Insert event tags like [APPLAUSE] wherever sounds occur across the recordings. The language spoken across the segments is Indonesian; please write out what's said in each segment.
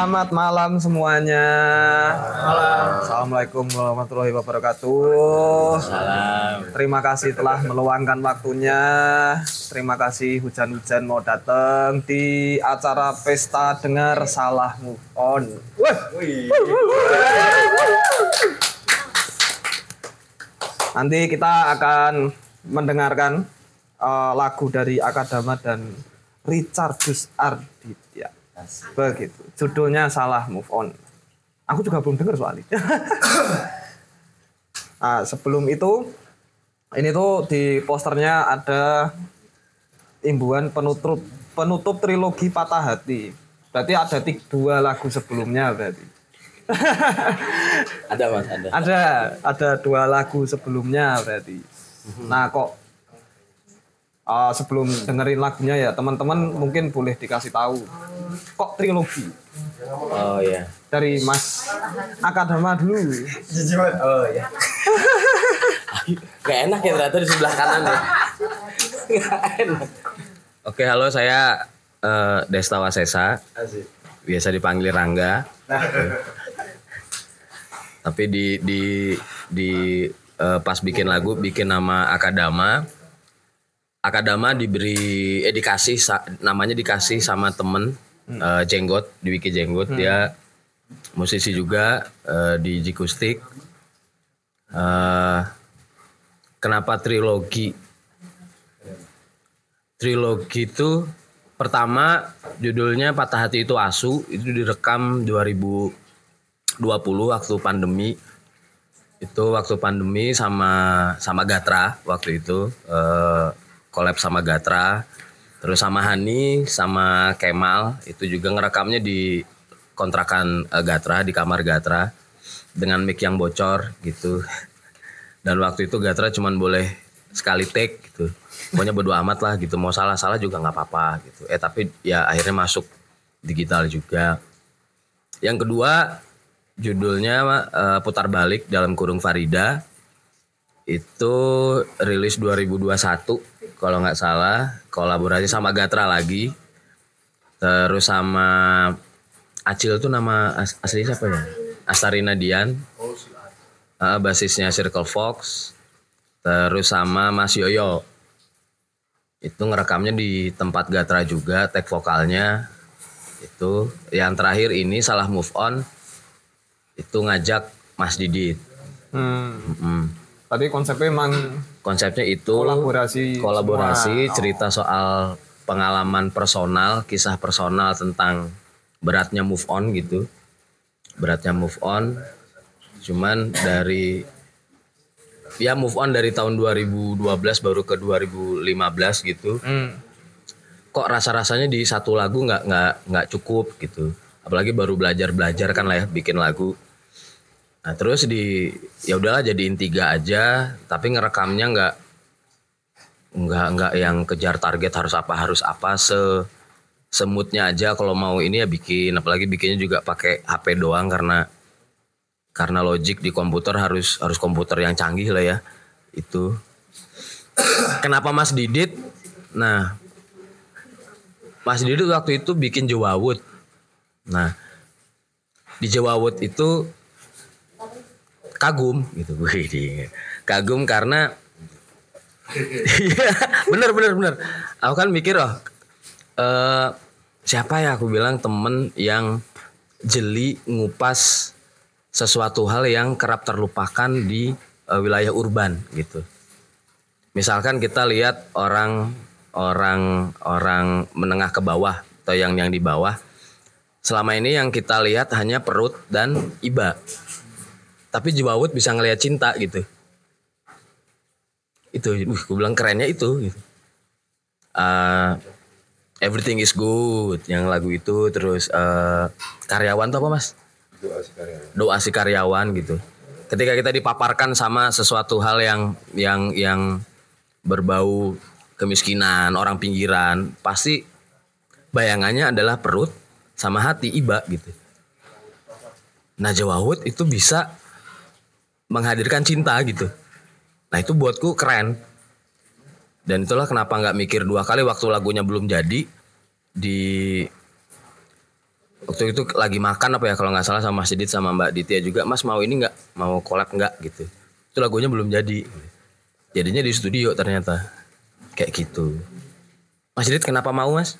Selamat malam semuanya. Malam. Assalamualaikum warahmatullahi wabarakatuh. Salam. Terima kasih telah meluangkan waktunya. Terima kasih hujan-hujan mau datang di acara pesta dengar salah move on. Nanti kita akan mendengarkan eh, lagu dari Akadama dan Richardus Arditya. Begitu. Judulnya salah move on. Aku juga belum dengar soalnya. [LAUGHS] nah, sebelum itu ini tuh di posternya ada imbuhan penutup penutup trilogi Patah Hati. Berarti ada tiga, dua lagu sebelumnya berarti. Ada mas, ada. Ada ada dua lagu sebelumnya berarti. Nah kok uh, sebelum dengerin lagunya ya teman-teman mungkin boleh dikasih tahu kok trilogi Oh iya. dari Mas Akadama dulu. Oh iya. Gak enak ya ternyata di sebelah kanan ya. Gak enak. Oke, halo saya eh, Desta Wasesa. Biasa dipanggil Rangga. Tapi di di di eh, pas bikin lagu bikin nama Akadama. Akadama diberi eh dikasih namanya dikasih sama temen eh, Jenggot di Wiki Jenggot. Dia musisi juga eh, di Jikustik. Eh, kenapa trilogi? Trilogi itu pertama judulnya Patah Hati itu Asu. Itu direkam 2020 waktu pandemi. Itu waktu pandemi sama sama Gatra waktu itu. Eh, collab sama Gatra terus sama Hani sama Kemal itu juga ngerekamnya di kontrakan eh, Gatra di kamar Gatra dengan mic yang bocor gitu. [LAUGHS] Dan waktu itu Gatra cuman boleh sekali take gitu. Pokoknya bodo amat lah gitu. Mau salah salah juga nggak apa-apa gitu. Eh tapi ya akhirnya masuk digital juga. Yang kedua judulnya eh, putar balik dalam kurung Farida itu rilis 2021 kalau nggak salah. Kolaborasi sama Gatra lagi. Terus sama Acil tuh nama as- asli siapa ya? Astarina Dian. Eh, basisnya Circle Fox. Terus sama Mas Yoyo. Itu ngerekamnya di tempat Gatra juga tag vokalnya. Itu yang terakhir ini salah move on. Itu ngajak Mas Didit. Hmm. Mm. Tadi konsepnya emang konsepnya itu kolaborasi. kolaborasi semua. cerita soal pengalaman personal kisah personal tentang beratnya move on gitu beratnya move on cuman dari ya move on dari tahun 2012 baru ke 2015 gitu Hmm. kok rasa rasanya di satu lagu nggak nggak nggak cukup gitu apalagi baru belajar belajar kan lah ya bikin lagu nah terus di ya udahlah jadiin tiga aja tapi ngerekamnya nggak nggak nggak yang kejar target harus apa harus apa se semutnya aja. Kalau mau ini ya bikin apalagi bikinnya juga pakai HP doang karena karena logic di komputer harus harus komputer yang canggih lah ya itu. Kenapa Mas Didit? Nah Mas Didit waktu itu bikin Jewawut. Nah, di Jewawut itu kagum gitu. Kagum karena Iya, bener bener bener. Aku kan mikir oh, eh, siapa ya aku bilang temen yang jeli ngupas sesuatu hal yang kerap terlupakan di eh, wilayah urban gitu. Misalkan kita lihat orang orang orang menengah ke bawah atau yang yang di bawah. Selama ini yang kita lihat hanya perut dan iba. Tapi Jewawut bisa ngelihat cinta gitu. Itu, wih, gue bilang kerennya itu. Gitu. Uh, Everything is good, yang lagu itu terus uh, karyawan tuh apa mas? Doa si karyawan gitu. Ketika kita dipaparkan sama sesuatu hal yang yang yang berbau kemiskinan, orang pinggiran, pasti bayangannya adalah perut sama hati iba gitu. Nah Jawahut itu bisa menghadirkan cinta gitu. Nah itu buatku keren. Dan itulah kenapa nggak mikir dua kali waktu lagunya belum jadi di waktu itu lagi makan apa ya kalau nggak salah sama Mas Didit sama Mbak Ditya juga Mas mau ini nggak mau collab nggak gitu itu lagunya belum jadi jadinya di studio ternyata kayak gitu Mas Didit kenapa mau Mas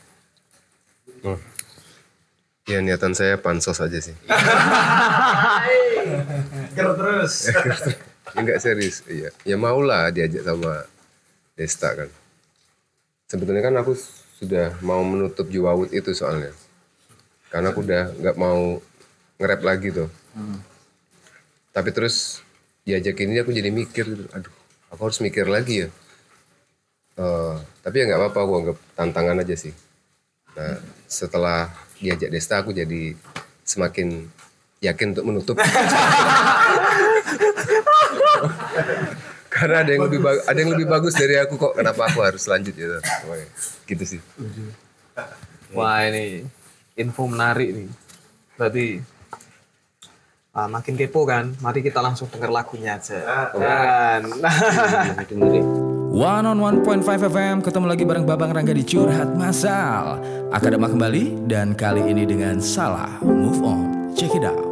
Oh. Ya niatan saya pansos aja sih. [LAUGHS] Ger terus. [LAUGHS] Enggak serius. Iya. Ya maulah diajak sama Desta kan. Sebetulnya kan aku sudah mau menutup Juwawut itu soalnya. Karena aku udah nggak mau nge-rap lagi tuh. Tapi terus diajak ini aku jadi mikir gitu. Aduh, aku harus mikir lagi ya. Eh, tapi ya nggak apa-apa, aku anggap tantangan aja sih. Nah, setelah diajak Desta aku jadi semakin yakin untuk menutup. [LAUGHS] Karena ada yang lebih bagus, ada yang lebih bagus dari aku kok. Kenapa aku harus lanjut gitu? Gitu sih. Wah ini info menarik nih. Berarti ah, makin kepo kan? Mari kita langsung denger lagunya aja. Kan? [LAUGHS] dengerin 101.5 FM ketemu lagi bareng Babang Rangga di Curhat Masal Akadema kembali dan kali ini dengan Salah Move On Check it out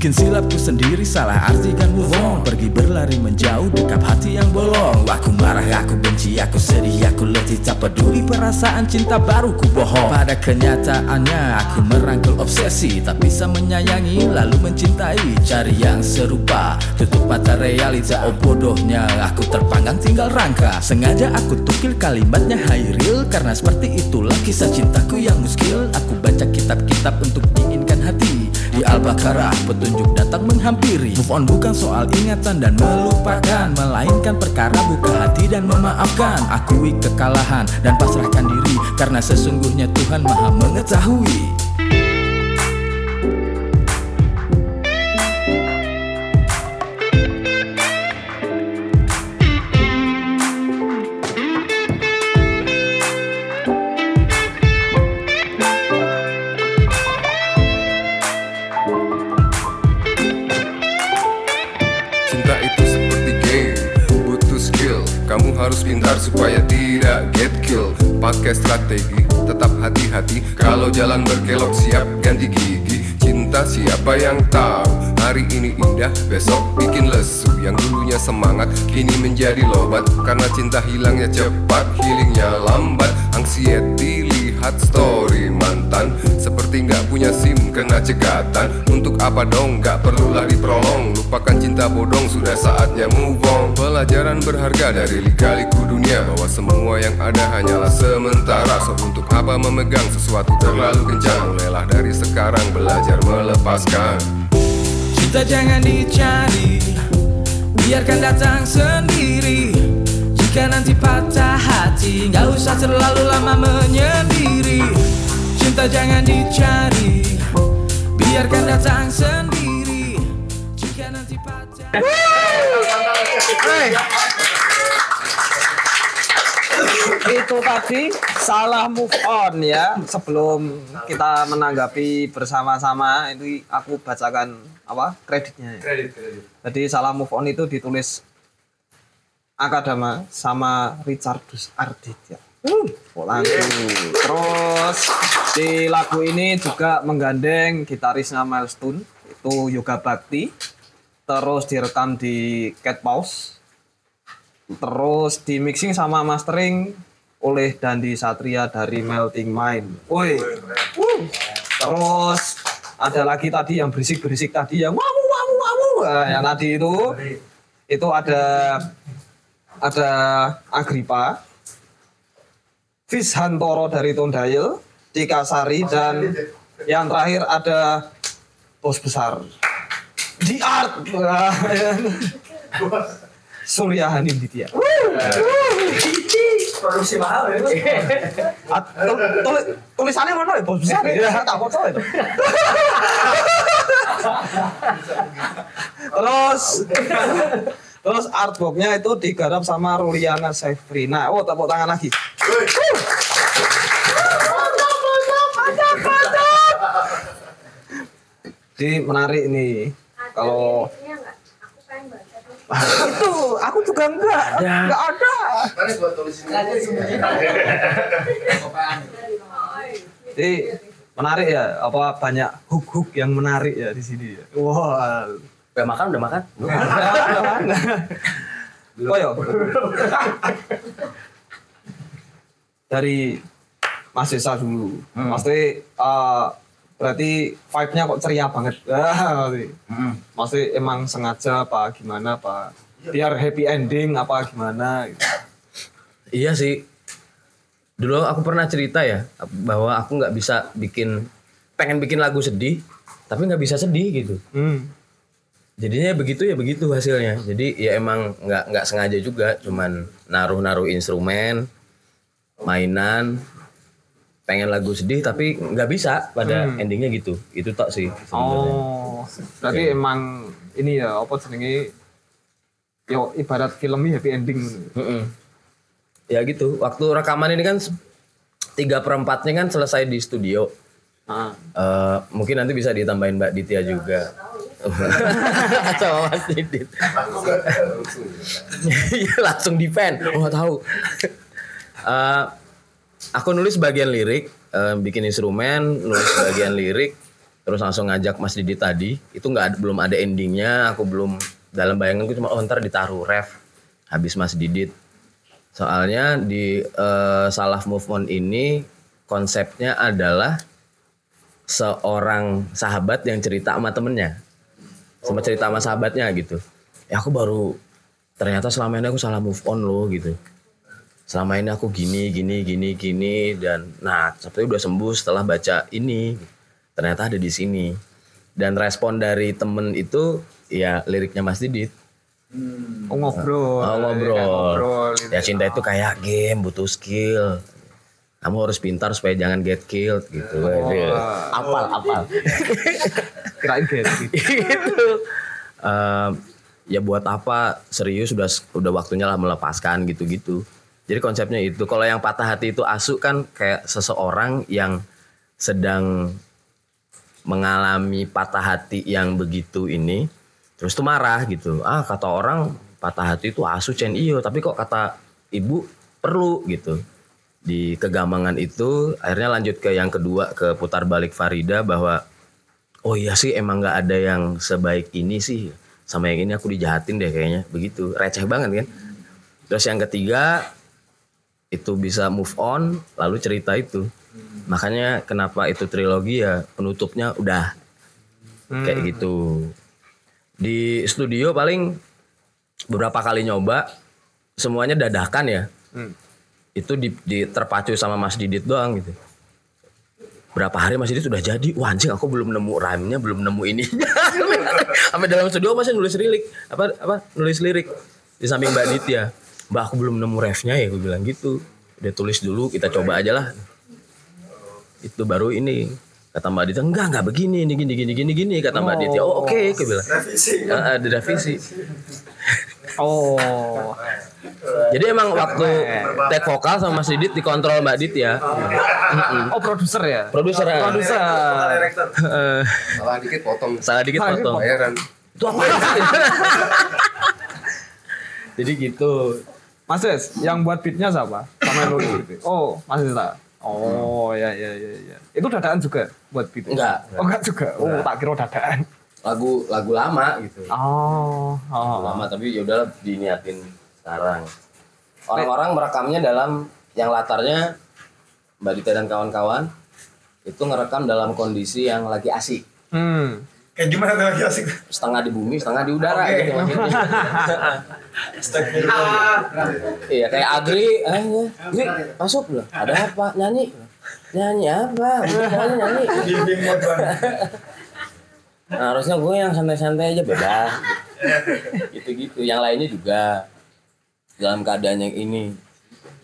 Mungkin silapku sendiri salah artikan move on. Pergi berlari menjauh dekap hati yang bolong. Aku marah, aku benci, aku sedih, aku letih. Tak peduli perasaan cinta baru ku bohong. Pada kenyataannya aku merangkul obsesi. Tak bisa menyayangi lalu mencintai. Cari yang serupa Tutup mata realita. Oh bodohnya aku terpanggang tinggal rangka. Sengaja aku tukil kalimatnya high real. Karena seperti itulah kisah cintaku yang muskil. Aku baca kitab-kitab untuk diinginkan hati Di Al-Baqarah petunjuk datang menghampiri. Move on bukan soal ingatan dan melupakan Melainkan perkara buka hati dan memaafkan. Akui kekalahan dan pasrahkan diri Karena sesungguhnya Tuhan maha mengetahui supaya tidak get kill. Pakai strategi, tetap hati-hati. Kalau jalan berkelok siap ganti gigi. Cinta siapa yang tahu? Hari ini indah, besok bikin lesu. Yang dulunya semangat, kini menjadi lobat. Karena cinta hilangnya cepat, healingnya lambat. Anxiety lihat story mantan Seperti nggak punya sim kena cegatan Untuk apa dong? Nggak perlulah diprolong Lupakan cinta bodong sudah saatnya move on. Pelajaran berharga dari lika-liku dunia. Bahwa semua yang ada hanyalah sementara. So untuk apa memegang sesuatu terlalu kencang? Mulailah dari sekarang belajar melepaskan. Cinta jangan dicari. Biarkan datang sendiri. Jika nanti patah hati Gak usah terlalu lama menyendiri Cinta jangan dicari. Biarkan datang sendiri. Jika nanti patah itu tadi salah move on ya sebelum kita menanggapi bersama-sama. Itu aku bacakan apa kreditnya ya. jadi salah move on itu ditulis Akadama sama Richardus Arditya. Hmm, kok langsung. Terus di lagu ini juga menggandeng gitarisnya Milestone itu Yoga Bakti. Terus direkam di Cat Paus. Terus di mixing sama mastering oleh Dandi Satria dari Melting Mind. Woi. Terus ada lagi tadi yang berisik-berisik tadi yang wawu wawu wawu. Nah, yang tadi itu itu ada ada Agripa, Fis Hantoro dari Tondayel, Tika Sari dan yang terakhir ada bos besar. Di art. Surya Hanim Ditya. produksi mahal ya tul- tul- tulisannya mana ya? Bos besar ya? Tak foto itu [LAUGHS] terus terus artworknya itu digarap sama Ruliana Sefrina. Oh tepuk tangan lagi jadi menarik nih kalau itu [LAUGHS] aku juga enggak enggak ada. Mana gua tulisin [LAUGHS] jadi menarik ya apa banyak hook hook yang menarik ya di sini ya. Wah. Udah makan, udah makan? [LAUGHS] oh ya dari Mas Desa dulu. Pasti eh, berarti vibe-nya kok ceria banget Ah, berarti. Maksudnya emang sengaja apa gimana apa biar happy ending apa gimana gitu. Iya sih. Dulu aku pernah cerita ya bahwa aku nggak bisa bikin pengen bikin lagu sedih, tapi nggak bisa sedih gitu. Hmm. Jadinya begitu ya begitu hasilnya. Jadi ya emang nggak nggak sengaja juga, cuman naruh-naruh instrumen, mainan, pengen lagu sedih tapi nggak bisa pada endingnya gitu. Itu tak sih. sebenarnya. Oh, berarti emang ini ya apa jenenge yo ibarat filmnya happy ending. Mm-mm. Ya gitu. Waktu rekaman ini kan tiga perempatnya kan selesai di studio. Ah. Eh, mungkin nanti bisa ditambahin Mbak Ditya juga. [LAUGHS] Sama Mas Didit. [LAUGHS] Iya langsung di pen. Oh tahu. [LAUGHS] Eh, aku nulis bagian lirik, eh, bikin instrumen, nulis bagian lirik, terus langsung ngajak Mas Didit tadi. Itu nggak ada- belum ada endingnya. Aku belum dalam bayanganku cuma oh ntar ditaruh ref habis Mas Didit. Soalnya di eh, Salah Move On ini konsepnya adalah seorang sahabat yang cerita sama temennya sama cerita sama sahabatnya gitu ya aku baru ternyata selama ini aku salah move on loh gitu selama ini aku gini gini gini gini dan nah tapi udah sembuh setelah baca ini ternyata ada di sini dan respon dari temen itu ya liriknya Mas Didit Oh, ngobrol. Oh, ngobrol. Ngobrol gitu. ya cinta itu kayak game butuh skill kamu harus pintar supaya jangan get killed gitu apal apal [LAUGHS] Kirain gitu. [LAUGHS] gitu. Em, ya buat apa serius sudah udah waktunya lah melepaskan gitu-gitu. Jadi konsepnya itu. Kalau yang patah hati itu asu kan kayak seseorang yang sedang mengalami patah hati yang begitu ini terus tuh marah gitu. Ah kata orang patah hati itu asu cen iyo tapi kok kata ibu perlu gitu. Di kegamangan itu akhirnya lanjut ke yang kedua ke putar balik Farida bahwa oh iya sih emang nggak ada yang sebaik ini sih sama yang ini aku dijahatin deh kayaknya begitu receh banget kan terus yang ketiga itu bisa move on lalu cerita itu. Makanya kenapa itu trilogi ya penutupnya udah. Kayak gitu. Di studio paling beberapa kali nyoba semuanya dadakan ya. Itu di, di- terpacu sama Mas Didit doang gitu. Berapa hari Mas Didit sudah jadi? Wah anjing aku belum nemu rhyme-nya belum nemu ininya [LAUGHS] sampai dalam studio masih nulis lirik. Apa apa? Nulis lirik. Di samping Mbak Ditya Mbak aku belum nemu refnya ya gue bilang gitu. Udah tulis dulu kita coba aja lah. Itu baru ini kata Mbak Ditya enggak enggak begini ini gini gini gini gini kata Mbak Ditya oh oke gue bilang. "Ah, ada revisi [LAUGHS] Oh. jadi emang waktu take vokal sama Mas Didit dikontrol Mbak Ditya Oh, produser ya? produser Produser. Eh, [LAUGHS] Salah dikit potong. salah dikit potong. Bayaran. itu apa [LAUGHS] jadi gitu Mas Des, yang buat beatnya siapa? Sama yang nulis gitu. Oh, Mas Desa. Oh, ya ya ya ya. Itu dadaan juga buat beat? Enggak. Oh, enggak juga. Oh, tak kira dadaan. lagu lagu lama gitu Oh, lagu oh. lama tapi ya udah diniatin sekarang orang-orang merekamnya dalam yang latarnya Mbak Dita dan kawan-kawan itu ngerekam dalam kondisi yang lagi asik Hmm. Kayak gimana tuh lagi asik? setengah di bumi setengah di udara gitu maksudnya iya kayak Agri eh ya. Agri masuk loh ada apa nyanyi nyanyi apa nyanyi nyanyi Bimbing. Nah, harusnya gue yang santai-santai aja bebas. Gitu-gitu. Yang lainnya juga dalam keadaan yang ini.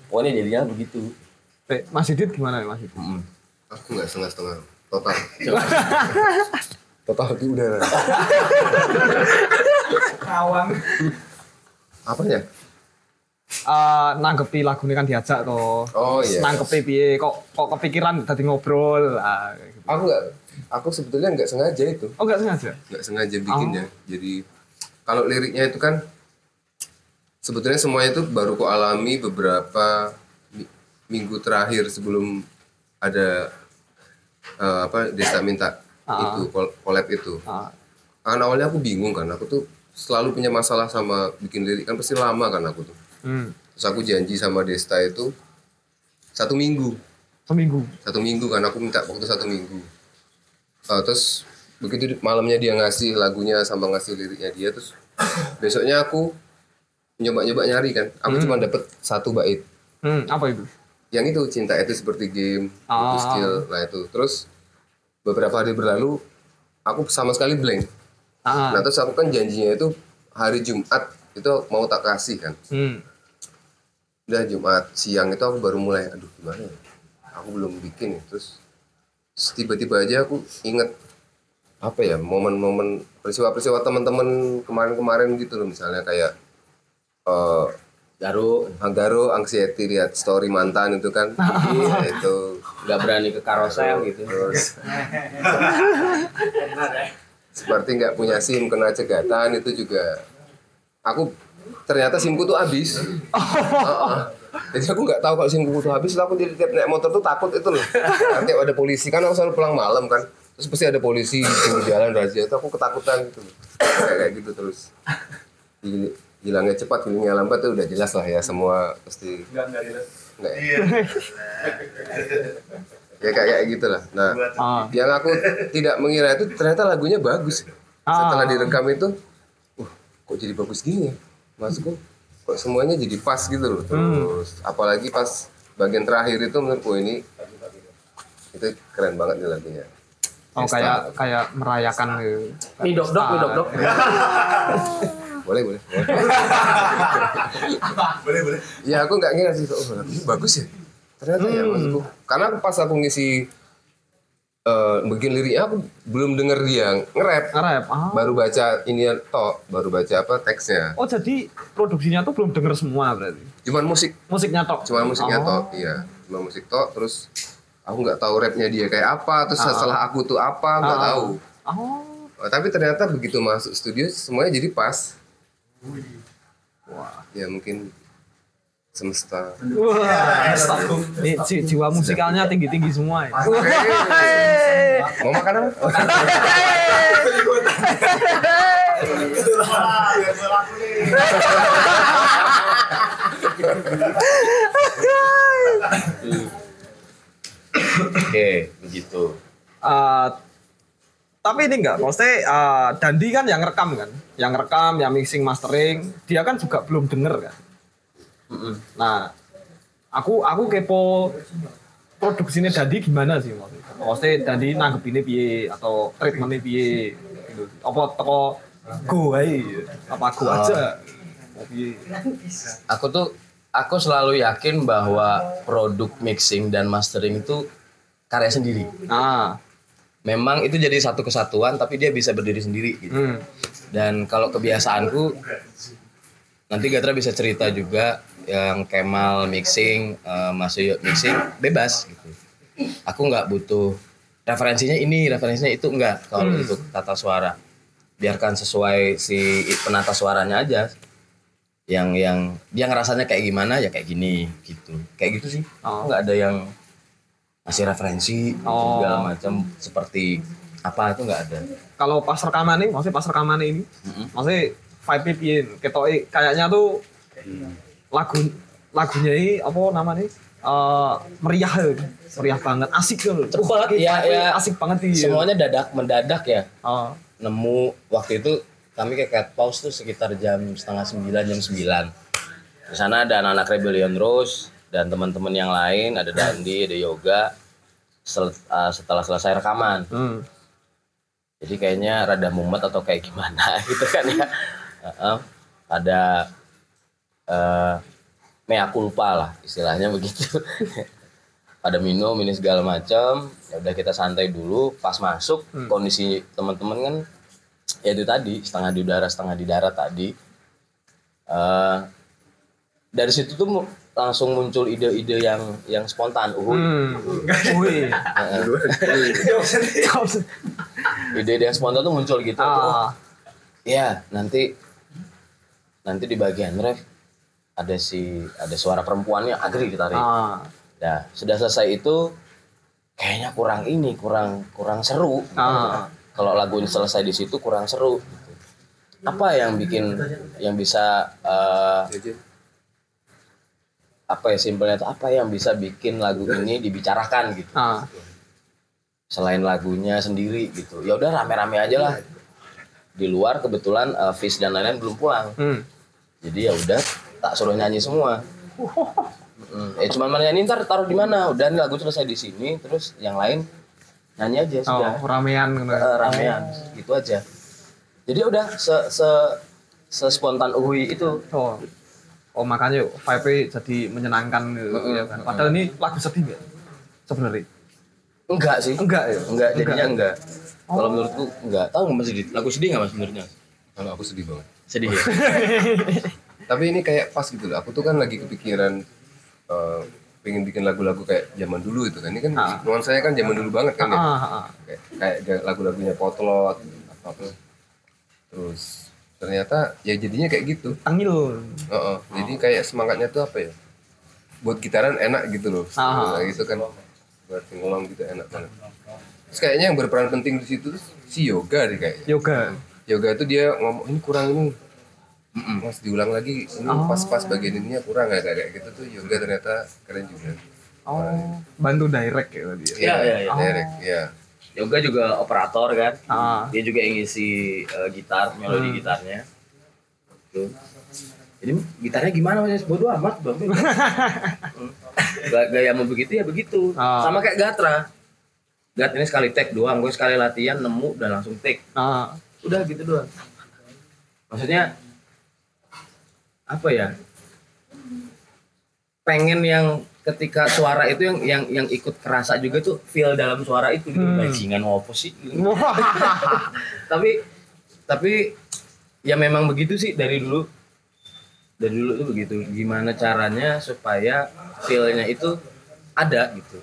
Pokoknya jadinya begitu. Eh, Mas Didit gimana Mas Didit? Mm. Aku nggak setengah-setengah. Total. [LAUGHS] [LAUGHS] Total di udara. Kawang. Apanya? Eh, nanggepi lagu ini kan diajak toh. Oh, iya. Nanggepi piye kok kok kepikiran tadi ngobrol. Kayak gitu. Aku nggak. Aku sebetulnya nggak sengaja itu. Oh, enggak sengaja. Nggak sengaja bikinnya. Jadi kalau liriknya itu kan sebetulnya semuanya itu baru ku alami beberapa mi- minggu terakhir sebelum ada eh, apa Desta minta itu kol- collab itu. Ah. Kan awalnya aku bingung kan, aku tuh selalu punya masalah sama bikin lirik kan pasti lama kan aku tuh. Hmm. Terus aku janji sama Desta itu satu minggu, Seminggu. satu minggu kan aku minta waktu satu minggu. Eh, terus begitu malamnya dia ngasih lagunya sama ngasih liriknya dia terus [COUGHS] besoknya aku nyoba-nyoba nyari kan, aku cuma dapet satu bait Hmm, apa itu? yang itu cinta itu seperti game Ah. itu skill nah itu terus beberapa hari berlalu aku sama sekali blank. Ah. nah terus aku kan janjinya itu hari Jumat itu mau tak kasih kan. Hmm. udah Jumat siang itu aku baru mulai. Aduh gimana ya? Aku belum bikin ya terus tiba-tiba aja aku inget apa ya momen-momen peristiwa-peristiwa teman-teman kemarin-kemarin gitu loh. Misalnya kayak eh Garu Anggaro anxiety lihat story mantan itu kan. [LAUGHS] Iya, itu nggak berani ke karosel gitu. terus seperti nggak punya sim kena cegatan itu juga. Aku ternyata simku tuh habis. Heeh. jadi aku nggak tahu kalau simku tuh habis. Aku jadi tiap naik motor tuh takut itu loh. Nanti ada polisi kan aku selalu pulang malam kan. Terus pasti ada polisi di jalan razia. Itu aku ketakutan gitu kayak gitu terus. Hil- hilangnya cepat hilangnya lambat tuh udah jelas lah ya semua pasti. Enggak enggak gitu. Nggak ya? ya [LAUGHS] kayak kayak gitulah nah Ah. yang aku tidak mengira itu ternyata lagunya bagus setelah Ah. direkam itu uh kok jadi bagus gini ya maksudku kok semuanya jadi pas gitu loh terus apalagi pas bagian terakhir itu menurutku ini itu keren banget nih lagunya Oh kayak kayak merayakan gitu. Nih dok dok, dok dok. [LAUGHS] boleh boleh, [LAUGHS] boleh. Boleh boleh. ya aku nggak ngira sih oh bagus ya ternyata ya maksudku karena pas aku ngisi eh bikin liriknya aku belum denger dia nge-rap Nge-rap. Ah. baru baca ini tok baru baca apa teksnya Oh jadi produksinya tuh belum denger semua berarti. cuman musik Musiknya tok. cuman musiknya Oh. tok iya cuma musik tok terus aku nggak tahu rapnya dia kayak apa terus setelah aku tuh apa nggak Ah. tahu Oh. Oh, tapi ternyata begitu masuk studio semuanya jadi pas wah ya mungkin semesta Wah. Ini ji- jiwa musikalnya tinggi-tinggi semua ya. mau makan apa Oke, begitu. Eh, tapi ini enggak, maksudnya eh, Dandi kan yang rekam kan, yang rekam, yang mixing, mastering, dia kan juga belum denger kan. Nah, aku aku kepo produksinya Dandi gimana sih maksudnya? Maksudnya Dandi nanggepinnya piye atau treatmentnya piye gitu. Apa teko go ae, apa go aja. Piye? Aku tuh aku selalu yakin bahwa produk mixing dan mastering itu karya sendiri. Nah, Memang itu jadi satu kesatuan tapi dia bisa berdiri sendiri gitu. hmm. Dan kalau kebiasaanku nanti Gatra bisa cerita juga yang Kemal mixing, eh, Mas Yoyo mixing bebas gitu. Aku nggak butuh referensinya ini, referensinya itu enggak kalau untuk tata suara. Biarkan sesuai si penata suaranya aja. Yang yang dia ngerasanya kayak gimana ya kayak gini gitu. Kayak gitu sih. Oh. Nggak ada yang ngasih referensi Oh. segala macam seperti apa itu nggak ada. kalau pas rekaman nih, maksudnya pas rekaman ini, maksudnya vibe piye, ketoknya kayaknya tuh lagu lagunya ini apa namanya? eh meriah, meriah banget, asik tuh. Cepet, ya, ya. asik banget sih. Semuanya dadak mendadak ya. Oh, Nemu waktu itu kami ke Cat Pause tuh sekitar jam setengah sembilan jam sembilan. Di sana ada anak-anak Rebellion Rose dan teman-teman yang lain, ada Dandi, ada Yoga. Sel- uh, setelah selesai rekaman, hmm. jadi kayaknya rada mumet atau kayak gimana [LAUGHS] gitu kan ya. Heeh. ada eh mea culpa lah istilahnya begitu. [LAUGHS] Pada minum ini segala macam, ya udah kita santai dulu. Pas masuk kondisi teman-teman kan ya itu tadi setengah di udara setengah di darat tadi. Eh dari situ tuh langsung muncul ide-ide yang yang spontan. Uhuy. Hmm. [LAUGHS] Ide-ide yang spontan tuh muncul gitu. Ah. Ya, nanti nanti di bagian ref ada si ada suara perempuannya agri ditarik Ah. Nah, sudah selesai itu kayaknya kurang ini, kurang kurang seru. Ah. Kalau lagu ini selesai di situ kurang seru. gitu. Apa yang bikin yang bisa eh, apa ya simpelnya tuh apa yang bisa bikin lagu ini dibicarakan gitu. Ah. Selain lagunya sendiri gitu. Ya udah rame-rame aja lah. Di luar kebetulan eh, Fish dan lain-lain belum pulang. Hmm. Jadi ya udah tak suruh nyanyi semua. Hmm, eh cuma mana nyanyi ntar taruh di mana? Udah nih lagu selesai di sini, terus yang lain nyanyi aja sudah. Oh, ramean gitu. Eh, ramean, gitu aja. Jadi udah se se se spontan uhui itu. Oh. Oh makanya vibe jadi menyenangkan gitu ya kan. Padahal ini lagu sedih nggak? Sebenarnya. Enggak sih. Enggak ya? Enggak, jadinya enggak. Kalau menurutku enggak. Tahu nggak Mas Didit? Lagu sedih nggak Mas menurutnya? Kalau aku sedih banget. Sedih ya? [LAUGHS] Tapi ini kayak pas gitu loh. Aku tuh kan lagi kepikiran eh, pengen bikin lagu-lagu kayak zaman dulu itu kan. Ini kan Ah. nuansanya kan zaman dulu banget kan ya. Ah, ah, ah. Kayak, kayak lagu-lagunya Potlot apa tuh. Terus ternyata ya jadinya kayak gitu. Tangil. Heeh. Jadi kayak semangatnya tuh apa ya? Buat gitaran enak gitu loh. Ah. Nah, gitu kan. Buat ngelong gitu enak banget. Terus kayaknya yang berperan penting di situ si Yoga deh kayaknya. Yoga. Yoga itu dia ngomong ini kurang ini. Mas diulang lagi ini Oh. pas-pas bagian ininya kurang ya kayak gitu tuh Yoga ternyata keren juga. Oh, bantu direct ya tadi. ya? Iya, iya, iya. Direct, iya. Yoga juga operator kan. Ah. Dia juga yang ngisi eh, gitar, melodi Hmm. gitarnya. Tuh. Jadi gitarnya gimana mas? Bodoh amat bang. [LAUGHS] Gaya, gaya mau begitu ya begitu. Ah. Sama kayak Gatra. Gat ini sekali take doang, gue sekali latihan nemu dan langsung take. Ah. Udah gitu doang. Maksudnya apa ya? Pengen yang ketika suara itu yang yang yang ikut kerasa juga tuh feel dalam suara itu gitu. Hmm. Bajingan apa sih? [LAUGHS] tapi tapi ya memang begitu sih dari dulu dari dulu tuh begitu gimana caranya supaya feelnya itu ada gitu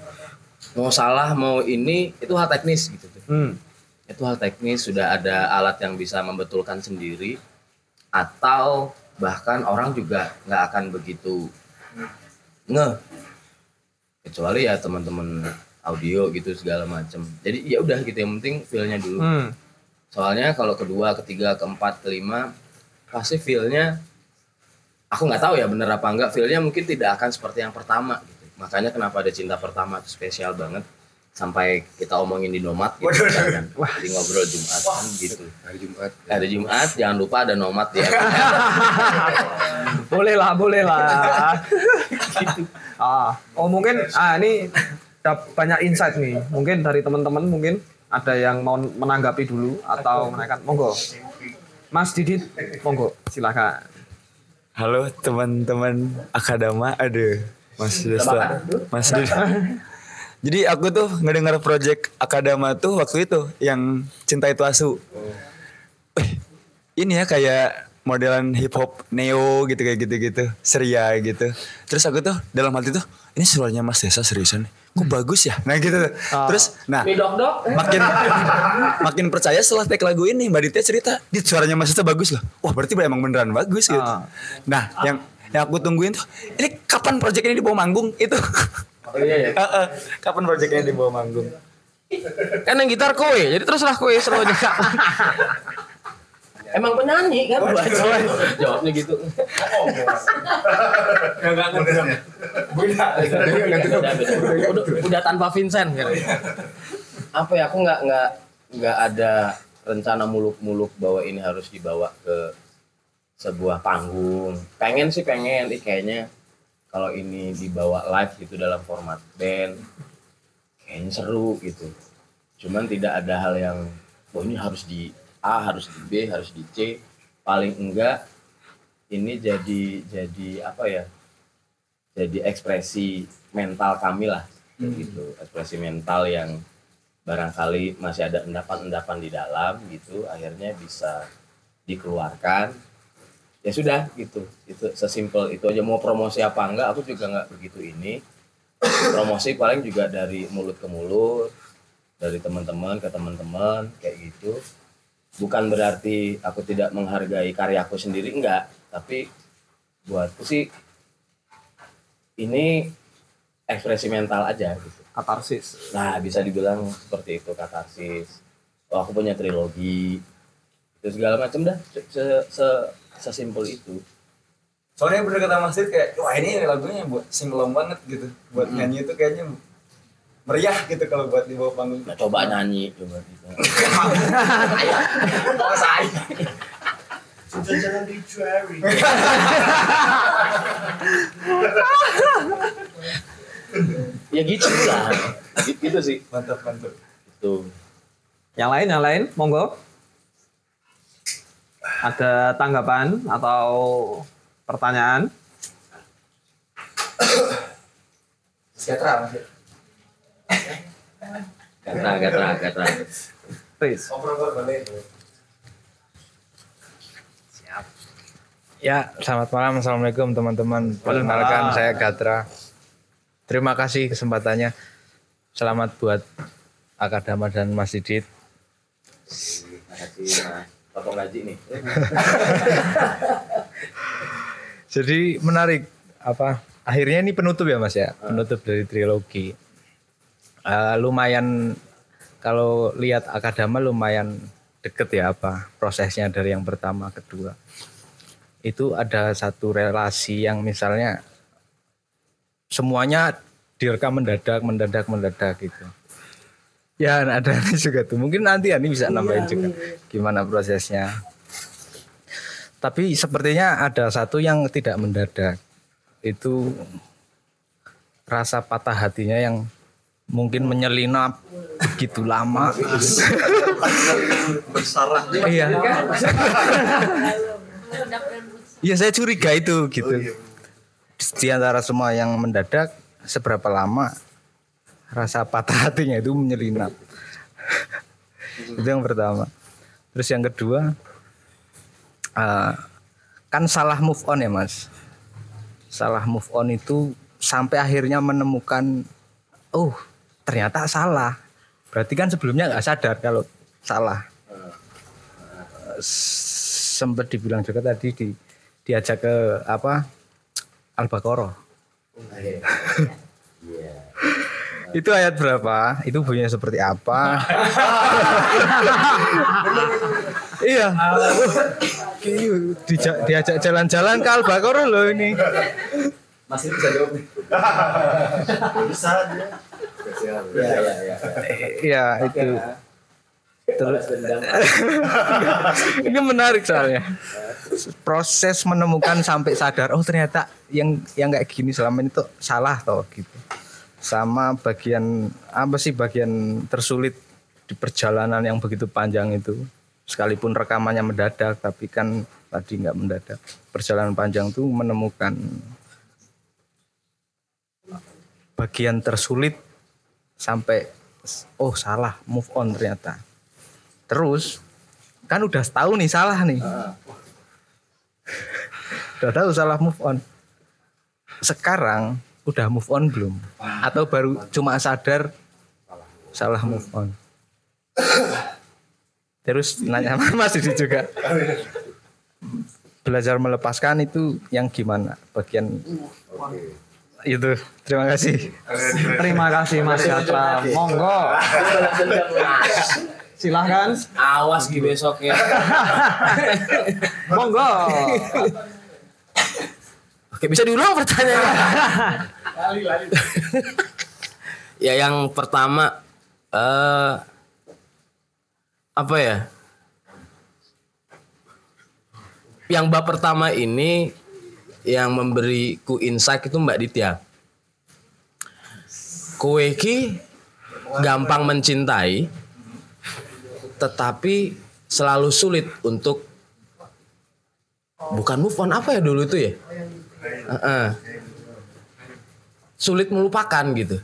mau salah mau ini itu hal teknis gitu tuh Hmm. itu hal teknis sudah ada alat yang bisa membetulkan sendiri atau bahkan orang juga nggak akan begitu nge kecuali ya teman-teman audio gitu segala macam jadi ya udah gitu yang penting feelnya dulu Hmm. Soalnya kalau kedua, ketiga, keempat, kelima pasti feel-nya aku nggak tahu ya bener apa enggak feel-nya mungkin tidak akan seperti yang pertama gitu. Makanya kenapa ada cinta pertama itu spesial banget sampai kita omongin di Nomad gitu kan. [LAUGHS] Di ngobrol Jumat kan gitu. Hari Jumat. Ada Jumat, jangan lupa ada Nomad ya. [LAUGHS] boleh lah, boleh lah. [LAUGHS] ah, oh mungkin ah ini ada banyak insight nih. Mungkin dari teman-teman mungkin ada yang mau menanggapi dulu atau menaikkan. Monggo. Mas Didit, monggo silakan. Halo teman-teman Akadama, aduh Mas Desto, Mas Desto. Jadi aku tuh ngedengar project Akadama tuh waktu itu yang Cinta Itu Asu. Wih, ini ya kayak modelan hip hop neo gitu kayak gitu-gitu, ceria gitu. Terus aku tuh dalam hati tuh ini suaranya Mas Desa seriusan nih. Kok bagus ya? Nah gitu. tuh. Terus nah Mi dok dok. makin makin percaya setelah take lagu ini Mbak Ditya cerita di suaranya Mas Desta bagus loh wah berarti emang beneran bagus gitu Ah. nah yang yang aku tungguin tuh ini kapan project ini dibawa manggung itu Oh iya ya. [LAUGHS] Heeh, kapan project ini dibawa manggung Kan yang gitar kowe, jadi terserah kowe serunya [LAUGHS] Emang penyanyi kan gua aja. Jawabnya gitu. Beda. Udah, udah tanpa Vincent kan. Apa ya aku nggak nggak nggak ada rencana muluk-muluk bahwa ini harus dibawa ke sebuah panggung. Pengen sih pengen, ih kayaknya kalau ini dibawa live gitu dalam format band, kayaknya seru gitu. Cuman tidak ada hal yang, oh ini harus di A, harus di B, harus di C. Paling enggak ini jadi jadi apa ya? Jadi ekspresi mental kami lah, gitu. Ekspresi mental yang barangkali masih ada endapan-endapan di dalam gitu, akhirnya bisa dikeluarkan ya sudah gitu itu sesimpel itu aja mau promosi apa enggak aku juga nggak begitu ini promosi paling juga dari mulut ke mulut dari teman-teman ke teman-teman kayak gitu bukan berarti aku tidak menghargai karyaku sendiri enggak tapi buatku sih ini ekspresi mental aja gitu. Katarsis. Nah, bisa dibilang seperti itu katarsis. Oh, aku punya trilogi. Itu segala macam dah. Se, se, se sesimpel itu. Soalnya bener kata Mas kayak wah ini lagunya buat singelong banget gitu. Buat nyanyi itu kayaknya meriah gitu kalau buat di bawah panggung. Nah, coba nyanyi coba gitu. [LAUGHS] Oh, saya. Sudah jangan dicari. ya gitu lah. Gitu, sih. Mantap mantap. Itu. Yang lain, yang lain, monggo. Ada tanggapan atau pertanyaan? Sejahtera. Gatra, gatra, gatra. Please. Ya, selamat malam. Assalamualaikum teman-teman. Perkenalkan saya Gatra. Terima kasih kesempatannya. Selamat buat Akadama dan Mas Didit. Makasih Mas. Potong gaji nih. [LAUGHS] Jadi menarik apa? Akhirnya ini penutup ya Mas ya, penutup dari trilogi. Eh, lumayan kalau lihat Akadama lumayan deket ya apa prosesnya dari yang pertama kedua. Itu ada satu relasi yang misalnya semuanya direkam mendadak, mendadak, mendadak gitu. Ya ada [LAUGHS] juga tuh. Mungkin nanti Ani bisa nambahin juga gimana prosesnya. Tapi sepertinya ada satu yang tidak mendadak. Itu rasa patah hatinya yang mungkin menyelinap begitu lama. Iya. Iya saya curiga itu gitu. Di antara semua yang mendadak seberapa lama rasa patah hatinya itu menyelinap. itu yang pertama. Terus yang kedua eh, kan salah move on ya mas. Salah move on itu sampai akhirnya menemukan oh ternyata salah. Berarti kan sebelumnya nggak sadar kalau salah. Sempat dibilang juga tadi di diajak ke apa Al-Baqarah. Itu ayat berapa? Itu bunyinya seperti apa? [LAUGHS] iya. Iya, dija- diajak jalan-jalan ke Al-Baqarah loh ini. Mas Dit bisa jawab nih. [LAUGHS] Bisa dia. Iya, [LAUGHS] itu. Terus [LAUGHS] ini menarik soalnya. Proses menemukan sampai sadar oh ternyata yang yang kayak gini selama ini tuh salah toh gitu. Sama bagian apa sih bagian tersulit di perjalanan yang begitu panjang itu. Sekalipun rekamannya mendadak tapi kan tadi nggak mendadak. Perjalanan panjang tuh menemukan bagian tersulit sampai oh salah move on ternyata. Terus kan udah setahun nih salah nih. Udah tahu salah move on. Sekarang udah move on belum? Atau baru cuma sadar salah move on? Terus nanya [LAUGHS] Mas Didi juga. Belajar melepaskan itu yang gimana? Bagian itu terima kasih Terima kasih Mas Gatra. Monggo. Silahkan. Awas di besok ya. [LAUGHS] Monggo. Oke, bisa diulang pertanyaannya. ya yang pertama eh apa ya? Yang bab pertama ini yang memberiku insight itu Mbak Ditya. Kowe ki gampang mencintai tetapi selalu sulit untuk bukan move on apa ya dulu itu ya? Heeh. Sulit melupakan gitu.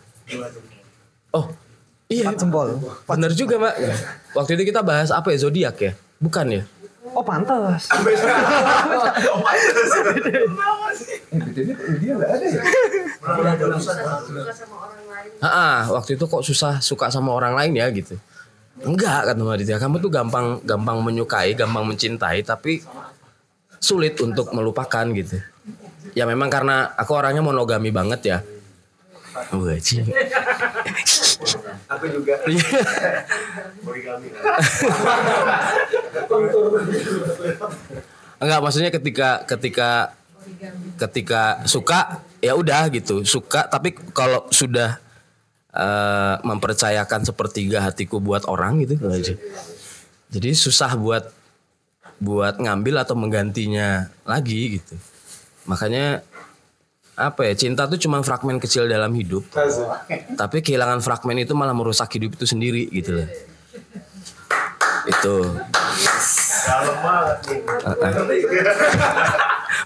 Oh, iya. Jempol. Bener juga, Mbak. Waktu itu kita bahas apa ya? Zodiak ya? Bukan ya? Oh pantas. [LAUGHS] [LAUGHS] Ah, waktu itu kok susah suka sama orang lain ya gitu. Enggak kata Mbak Ditya, kamu tuh gampang gampang menyukai, gampang mencintai tapi sulit untuk melupakan gitu. ya memang karena aku orangnya monogami banget ya. Wajib. Aku juga. Enggak, maksudnya ketika ketika ketika suka ya udah gitu, suka tapi kalau sudah eh, mempercayakan sepertiga hatiku buat orang gitu aja. Jadi susah buat buat ngambil atau menggantinya lagi gitu. Makanya apa ya cinta tuh cuma fragmen kecil dalam hidup. Tapi kehilangan fragmen itu malah merusak hidup itu sendiri gitu loh. Itu.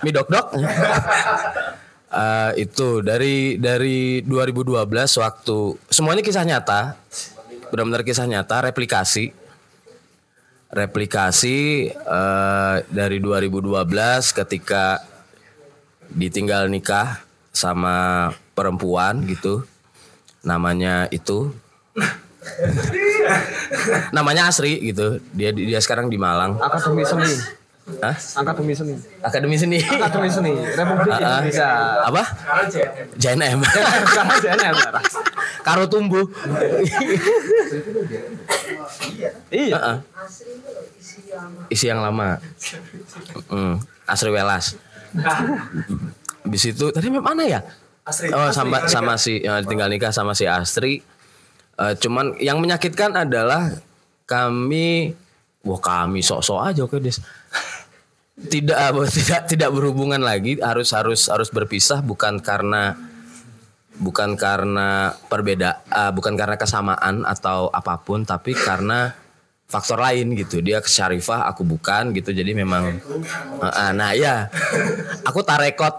Mie dok dok itu dari dari 2012 waktu semuanya kisah nyata benar-benar kisah nyata replikasi replikasi eh, dari 2012 ketika ditinggal nikah sama perempuan gitu namanya itu namanya Asri gitu dia dia sekarang di Malang Akademi Seni. Hah? Akademi Seni. Akademi Seni Akademi Seni Republik. Indonesia. apa JNM Sekarang JNM. [LAUGHS] karo tumbuh Iya. Heeh. isi yang lama Mm, Asri Welas [LAUGHS] Habis itu tadi mana ya? Oh sama sama si ya, tinggal nikah sama si Astri. Eh, cuman yang menyakitkan adalah kami wah kami sok-sok aja oke des. Tidak apa, [LAUGHS] tidak tidak berhubungan lagi harus harus harus berpisah bukan karena bukan karena perbeda ah, bukan karena kesamaan atau apa pun tapi karena faktor lain gitu. Dia ke Syarifah aku bukan gitu. Jadi memang ah, nah ya aku tarekot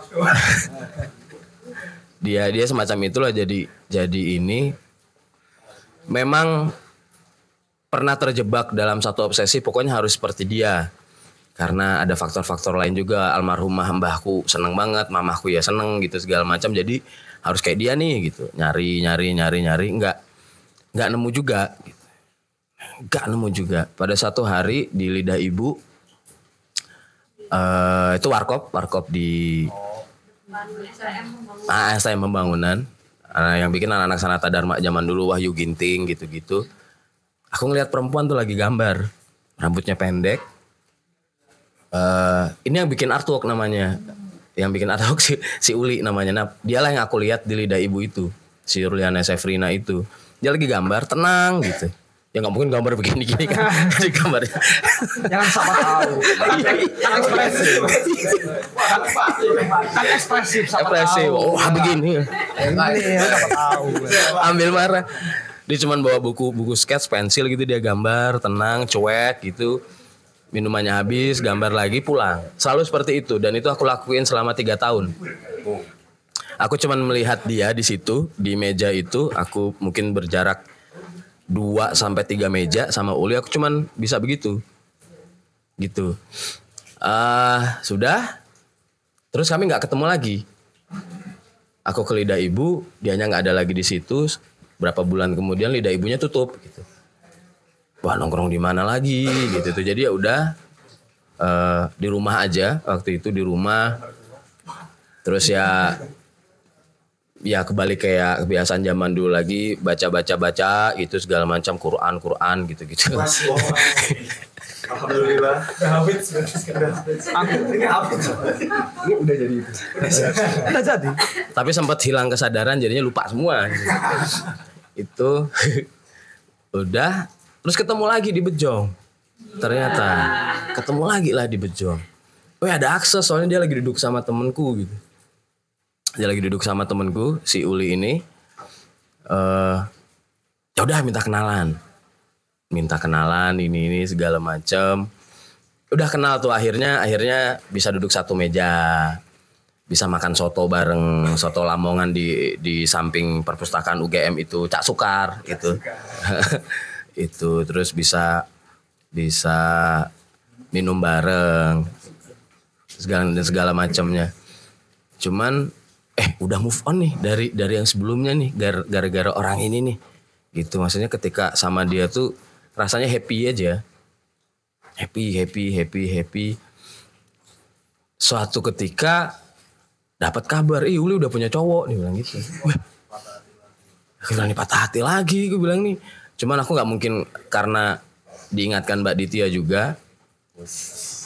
dia dia semacam itulah jadi jadi ini. Memang pernah terjebak dalam satu obsesi pokoknya harus seperti dia. Karena ada faktor-faktor lain juga. Almarhumah mbahku seneng banget mamahku ya seneng gitu segala macam. Jadi harus kayak dia nih gitu. Nyari nyari nyari nyari. Nggak nggak nemu juga nggak nemu juga pada satu hari di lidah ibu eh itu warkop warkop di Ah, STM pembangunan. Ah, yang bikin anak-anak Sanata Dharma zaman dulu Wahyu Ginting gitu-gitu. Aku ngelihat perempuan tuh lagi gambar. Rambutnya pendek. eh ini yang bikin artwork namanya. Yang bikin artwork [LAUGHS] si, si Uli namanya. Nah, dialah yang aku lihat di lidah ibu itu. Si Ruliana Sefrina itu. Dia lagi gambar tenang gitu. Ya nggak mungkin gambar begini-gini kan. [LAUGHS] Jadi gambarnya. Jangan sama tahu. Kan ekspresif. Kan ekspresif sama Ekspresif. tahu. Oh, begini. Ini ya tahu. ambil marah dia cuman bawa buku buku sketch pensil gitu dia gambar tenang cuek gitu minumannya habis gambar lagi pulang selalu seperti itu dan itu aku lakuin selama tiga tahun aku cuman melihat dia di situ di meja itu aku mungkin berjarak 2 sampai tiga meja sama Uli aku cuman bisa begitu. Gitu. Ah sudah. Terus kami nggak ketemu lagi. Aku ke lidah ibu dianya nggak ada lagi di situ berapa bulan kemudian lidah ibunya tutup gitu. Wah nongkrong di mana lagi gitu. Tuh jadi ya udah eh, di rumah aja. Waktu itu di rumah. Terus ya ya kembali kayak kebiasaan zaman dulu lagi baca baca baca itu segala macam Quran Quran gitu gitu Alhamdulillah. Udah habis berarti sekarang. Ini habis. Ini udah jadi itu. Udah jadi. tapi sempat hilang kesadaran jadinya lupa semua gitu. itu udah terus ketemu lagi di Bejong ternyata ketemu lagi lah di Bejong oh ada akses soalnya dia lagi duduk sama temenku gitu dia lagi duduk sama temenku si Uli ini eh ya udah minta kenalan. Minta kenalan ini ini segala macem. Udah kenal tuh akhirnya akhirnya bisa duduk satu meja. Bisa makan soto bareng soto Lamongan di di samping perpustakaan UGM itu Cak Sukar gitu. [LAUGHS] Itu terus bisa bisa minum bareng segala segala macamnya cuman eh udah move on nih dari dari yang sebelumnya nih gar- gara-gara orang ini nih gitu maksudnya ketika sama dia tuh rasanya happy aja happy happy happy happy suatu ketika dapat kabar, ih Uli udah punya cowok nih bilang gitu. Wah, aku bilang nih patah hati lagi, gue bilang nih. Cuman aku nggak mungkin karena diingatkan Mbak Ditya juga,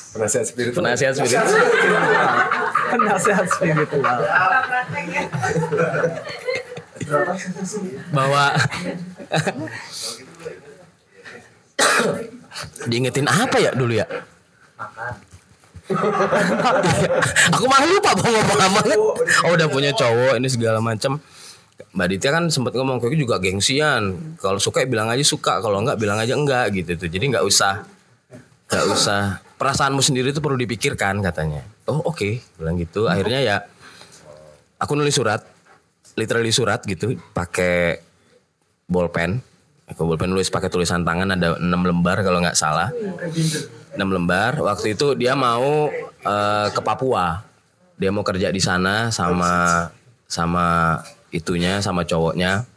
Penasihat spiritual. penasihat spiritual. [LAUGHS] Penasehat spiritual. bahwa diingetin apa ya dulu ya? Aku malah lupa mau ngomong apa. Oh udah punya cowok ini segala macam. Mbak Ditya kan sempat ngomong kayak juga gengsian. Kalau suka ya bilang aja suka, kalau enggak bilang aja enggak gitu tuh. Jadi nggak usah nggak usah perasaanmu sendiri itu perlu dipikirkan katanya. Oh oke, bilang gitu. Akhirnya ya aku nulis surat, literally surat gitu, pakai bolpen. Aku bolpen nulis pakai tulisan tangan ada 6 lembar kalau nggak salah. 6 lembar. Waktu itu dia mau eh, ke Papua. Dia mau kerja di sana sama sama itunya sama cowoknya.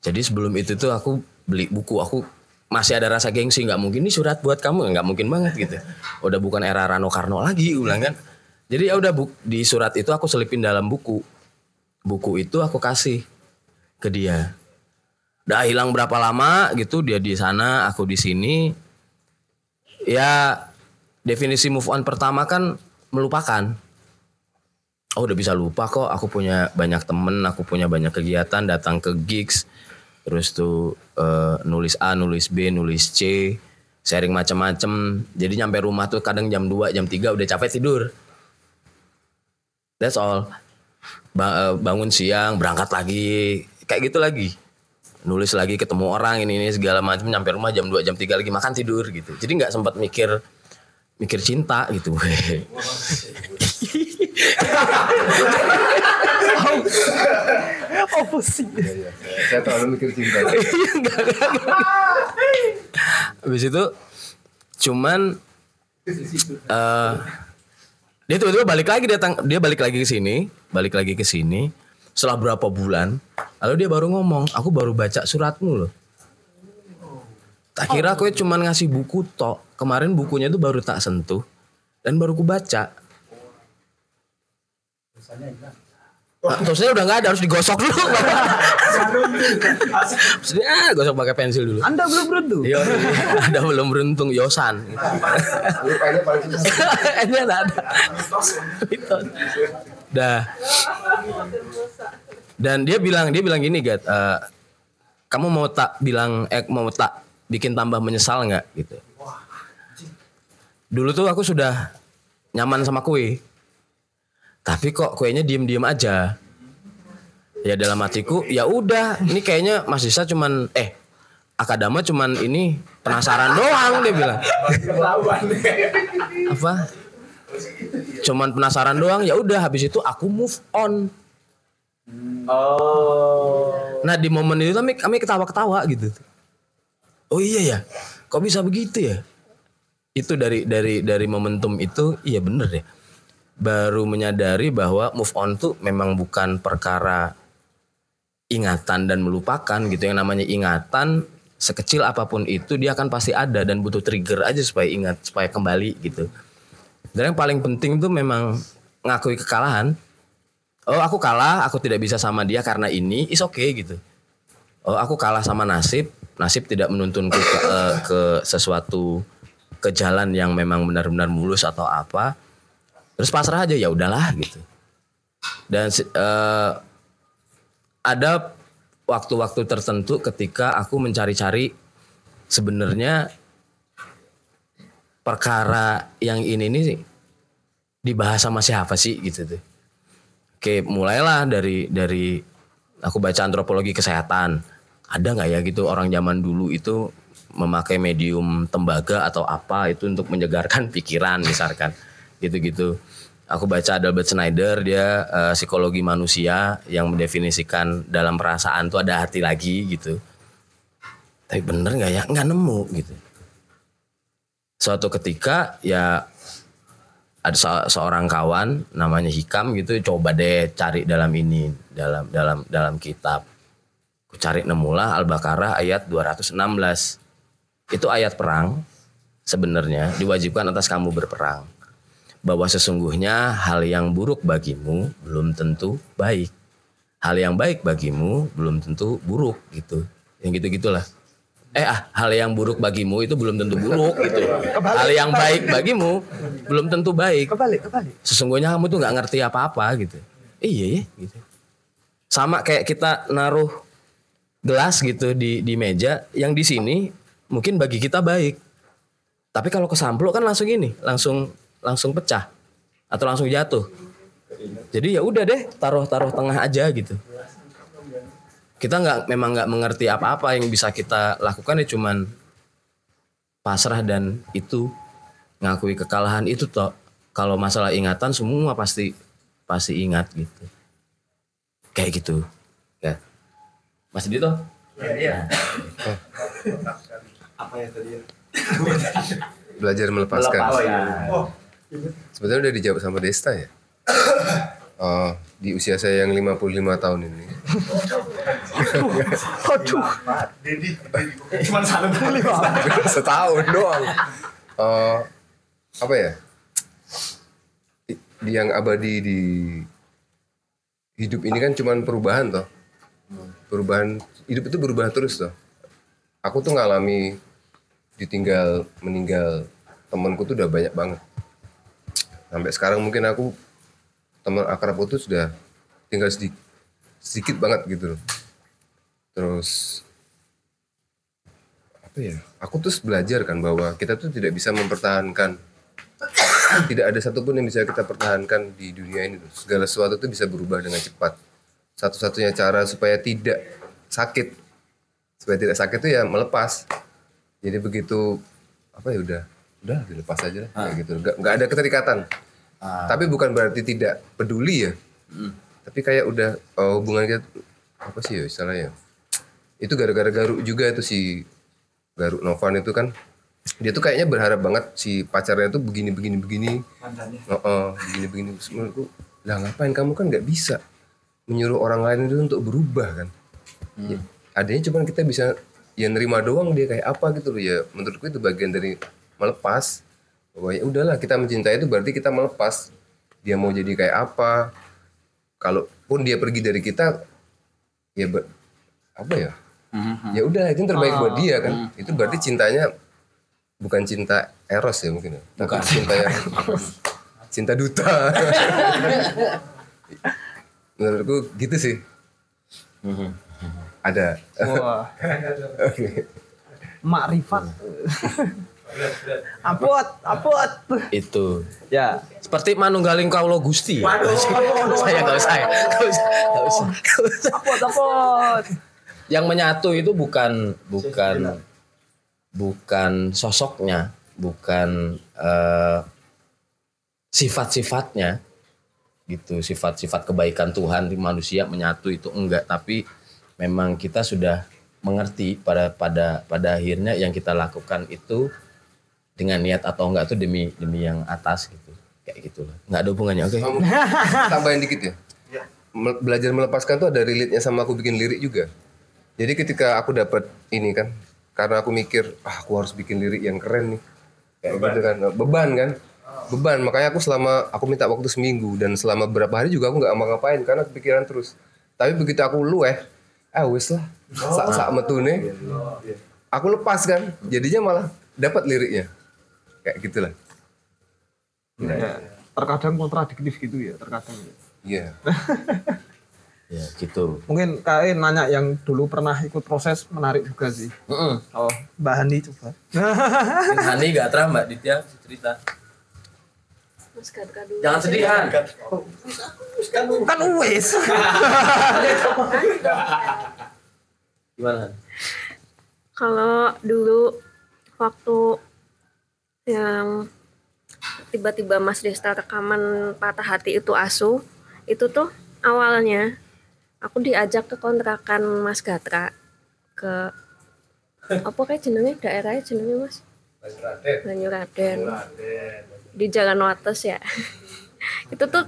Jadi sebelum itu tuh aku beli buku. Aku masih ada rasa gengsi nggak mungkin ini surat buat kamu nggak mungkin banget gitu. Udah bukan era Rano Karno lagi, gue bilang kan. Jadi ya udah di surat itu aku selipin dalam buku. Buku itu aku kasih ke dia. Udah hilang berapa lama gitu dia di sana, aku di sini. Ya definisi move on pertama kan melupakan. Oh udah bisa lupa kok, aku punya banyak temen, aku punya banyak kegiatan, datang ke gigs, terus tuh eh, nulis A, nulis B, nulis C, sharing macam-macam. Jadi nyampe rumah tuh kadang jam 2, jam 3 udah capek tidur. That's all. Ba- eh, bangun siang, berangkat lagi, kayak gitu lagi. Nulis lagi ketemu orang ini ini segala macam nyampe rumah jam 2 jam 3 lagi makan tidur gitu. Jadi nggak sempat mikir mikir cinta gitu. [LAUGHS] Oh pusing. Saya terlalu mikir cinta. Habis itu cuman eh dia tiba-tiba balik lagi datang dia balik lagi ke sini, balik lagi ke sini setelah berapa bulan lalu dia baru ngomong, aku baru baca suratmu loh. Tak kira aku cuman ngasih buku tok. Kemarin bukunya tuh baru tak sentuh dan baru ku baca. Terusnya udah nggak ada harus digosok dulu. Maksudnya ah, gosok pakai pensil dulu. Anda belum beruntung. Iya, ada belum beruntung Yosan. [LAUGHS] Ini ada ada. Dah. Dan dia bilang dia bilang gini, Gat. eh, kamu mau tak bilang eh mau tak bikin tambah menyesal nggak gitu. Dulu tuh aku sudah nyaman sama kue. Tapi kok kuenya diem-diem aja. Ya dalam hatiku, ya udah, ini kayaknya Mas Disa cuman eh Akadama cuman ini penasaran doang dia bilang. Apa? Cuman penasaran doang, ya udah habis itu aku move on. Nah di momen itu kami kami ketawa-ketawa gitu. Oh iya ya, kok bisa begitu ya? Itu dari dari dari momentum itu, iya bener ya. Baru menyadari bahwa move on tuh memang bukan perkara ingatan dan melupakan gitu. Yang namanya ingatan sekecil apa pun itu dia akan pasti ada dan butuh trigger aja supaya ingat, supaya kembali gitu. Dan yang paling penting tuh memang ngakui kekalahan. Oh aku kalah, aku tidak bisa sama dia karena ini, is okay gitu. Oh aku kalah sama nasib, nasib tidak menuntunku ke, eh, ke sesuatu ke jalan yang memang benar-benar mulus atau apa. Terus pasrah aja ya udahlah gitu. Dan eh, ada waktu-waktu tertentu ketika aku mencari-cari sebenarnya perkara yang ini nih dibahas sama siapa sih gitu tuh. Oke, mulailah dari dari aku baca antropologi kesehatan. Ada nggak ya gitu orang zaman dulu itu memakai medium tembaga atau apa itu untuk menyegarkan [LAUGHS] pikiran misalkan gitu-gitu. Aku baca Albert Schneider dia eh, psikologi manusia yang mendefinisikan dalam perasaan tuh ada hati lagi gitu. Tapi bener nggak ya? Nggak nemu gitu. Suatu ketika ya ada se- seorang kawan namanya Hikam gitu coba deh cari dalam ini dalam dalam dalam kitab. Ku cari nemulah Al-Baqarah ayat 216. Itu ayat perang sebenarnya diwajibkan atas kamu berperang. Bahwa sesungguhnya hal yang buruk bagimu belum tentu baik. Hal yang baik bagimu belum tentu buruk gitu. Yang gitu-gitulah. Eh ah, hal yang buruk bagimu itu belum tentu buruk gitu. Hal yang baik bagimu belum tentu baik. Kebalik, kebalik. Sesungguhnya kamu tuh nggak ngerti apa-apa gitu. Iya ya gitu. Sama kayak kita naruh gelas gitu di di meja yang di sini mungkin bagi kita baik. Tapi kalau kesampluk kan langsung ini, langsung langsung pecah atau langsung jatuh. Jadi ya udah deh, taruh-taruh tengah aja gitu. Kita nggak memang nggak mengerti apa-apa yang bisa kita lakukan ya cuman pasrah dan itu ngakui kekalahan itu toh. Kalau masalah ingatan semua pasti pasti ingat gitu. Kayak gitu. Ya. Mas Dito? Belajar melepaskan. Sebenarnya udah dijawab sama Desta ya. [COUGHS] Oh, di usia saya yang 55 tahun ini. Cuman salah kali Setahun doang. Eh, apa ya? I- Yang abadi di hidup ini kan cuman perubahan toh. Perubahan hidup itu berubah terus toh. Aku tuh ngalami ditinggal meninggal temanku tuh udah banyak banget. Sampai sekarang mungkin aku teman akrabku tuh sudah tinggal sedikit sedikit banget gitu loh. Terus apa ya? Aku terus belajar kan bahwa kita tuh tidak bisa mempertahankan tidak ada satupun yang bisa kita pertahankan di dunia ini. tuh. Segala sesuatu tuh bisa berubah dengan cepat. Satu-satunya cara supaya tidak sakit, supaya tidak sakit tuh ya melepas. Jadi begitu apa ya udah, udah dilepas aja lah, kayak gitu. Gak, nggak ada keterikatan. Tapi bukan berarti tidak peduli ya. Tapi kayak udah oh, hubungan kita apa sih ya istilahnya? Itu gara-gara Garuk juga itu si Garuk Novan itu kan. Dia tuh kayaknya berharap banget si pacarnya tuh begini begini begini. Oh, oh, begini begini. Menurutku lah ngapain? Kamu kan nggak bisa menyuruh orang lain itu untuk berubah kan. Ya, adanya cuman kita bisa ya nerima doang dia kayak apa gitu loh. Ya menurutku itu bagian dari melepas. Bahwa ya udahlah kita mencintai itu berarti kita melepas. Dia mau jadi kayak apa? Kalaupun dia pergi dari kita ya ber- apa ya? Ya udah itu yang terbaik buat dia kan? Itu berarti cintanya bukan cinta eros ya mungkin ya? Tapi cinta yang [LAUGHS] cinta duta. [LAUGHS] Menurutku gitu sih. Ada. Wah. [LAUGHS] Makrifat. Apot, apot. Itu. Ya. Seperti manunggaling kaulo Gusti. ya. [LAUGHS] saya nggak usah, nggak usah, nggak usah. Apot, apot. Yang menyatu itu bukan bukan bukan sosoknya, bukan eh, sifat-sifatnya gitu, sifat-sifat kebaikan Tuhan di manusia menyatu itu enggak, tapi memang kita sudah mengerti pada pada pada akhirnya yang kita lakukan itu dengan niat atau enggak itu demi demi yang atas gitu kayak gitulah nggak ada hubungannya oke Kamu [LAUGHS] tambahin dikit ya. Me- Belajar melepaskan tuh ada relate-nya sama aku bikin lirik juga. Jadi ketika aku dapat ini kan, karena aku mikir, ah aku harus bikin lirik yang keren nih. Kayak gitu kan, beban kan. Beban, makanya aku selama, aku minta waktu seminggu. Dan selama berapa hari juga aku nggak mau ngapain, karena kepikiran terus. Tapi begitu aku lueh, ah wis lah, sak-sak metune. Aku lepas kan, jadinya malah dapat liriknya. Kayak gitulah. Ya. Terkadang kontradiktif gitu ya, terkadang. Iya. [LAUGHS] ya gitu Mungkin kalian nanya yang dulu pernah ikut proses menarik juga sih. Heeh. Oh, Mbak Hani coba. Hani [LAUGHS] gak terang Mbak Ditya cerita. Mas dulu. Jangan sedih Han. kan wes. [LAUGHS] Gimana Han? Kalau dulu waktu yang tiba-tiba Mas Desta rekaman patah hati itu asu, itu tuh awalnya aku diajak ke kontrakan Mas Gatra ke [LAUGHS] apa kayak jenenge daerahnya jenenge Mas? Banyuraden. Di Jalan Wates ya. [LAUGHS] Itu tuh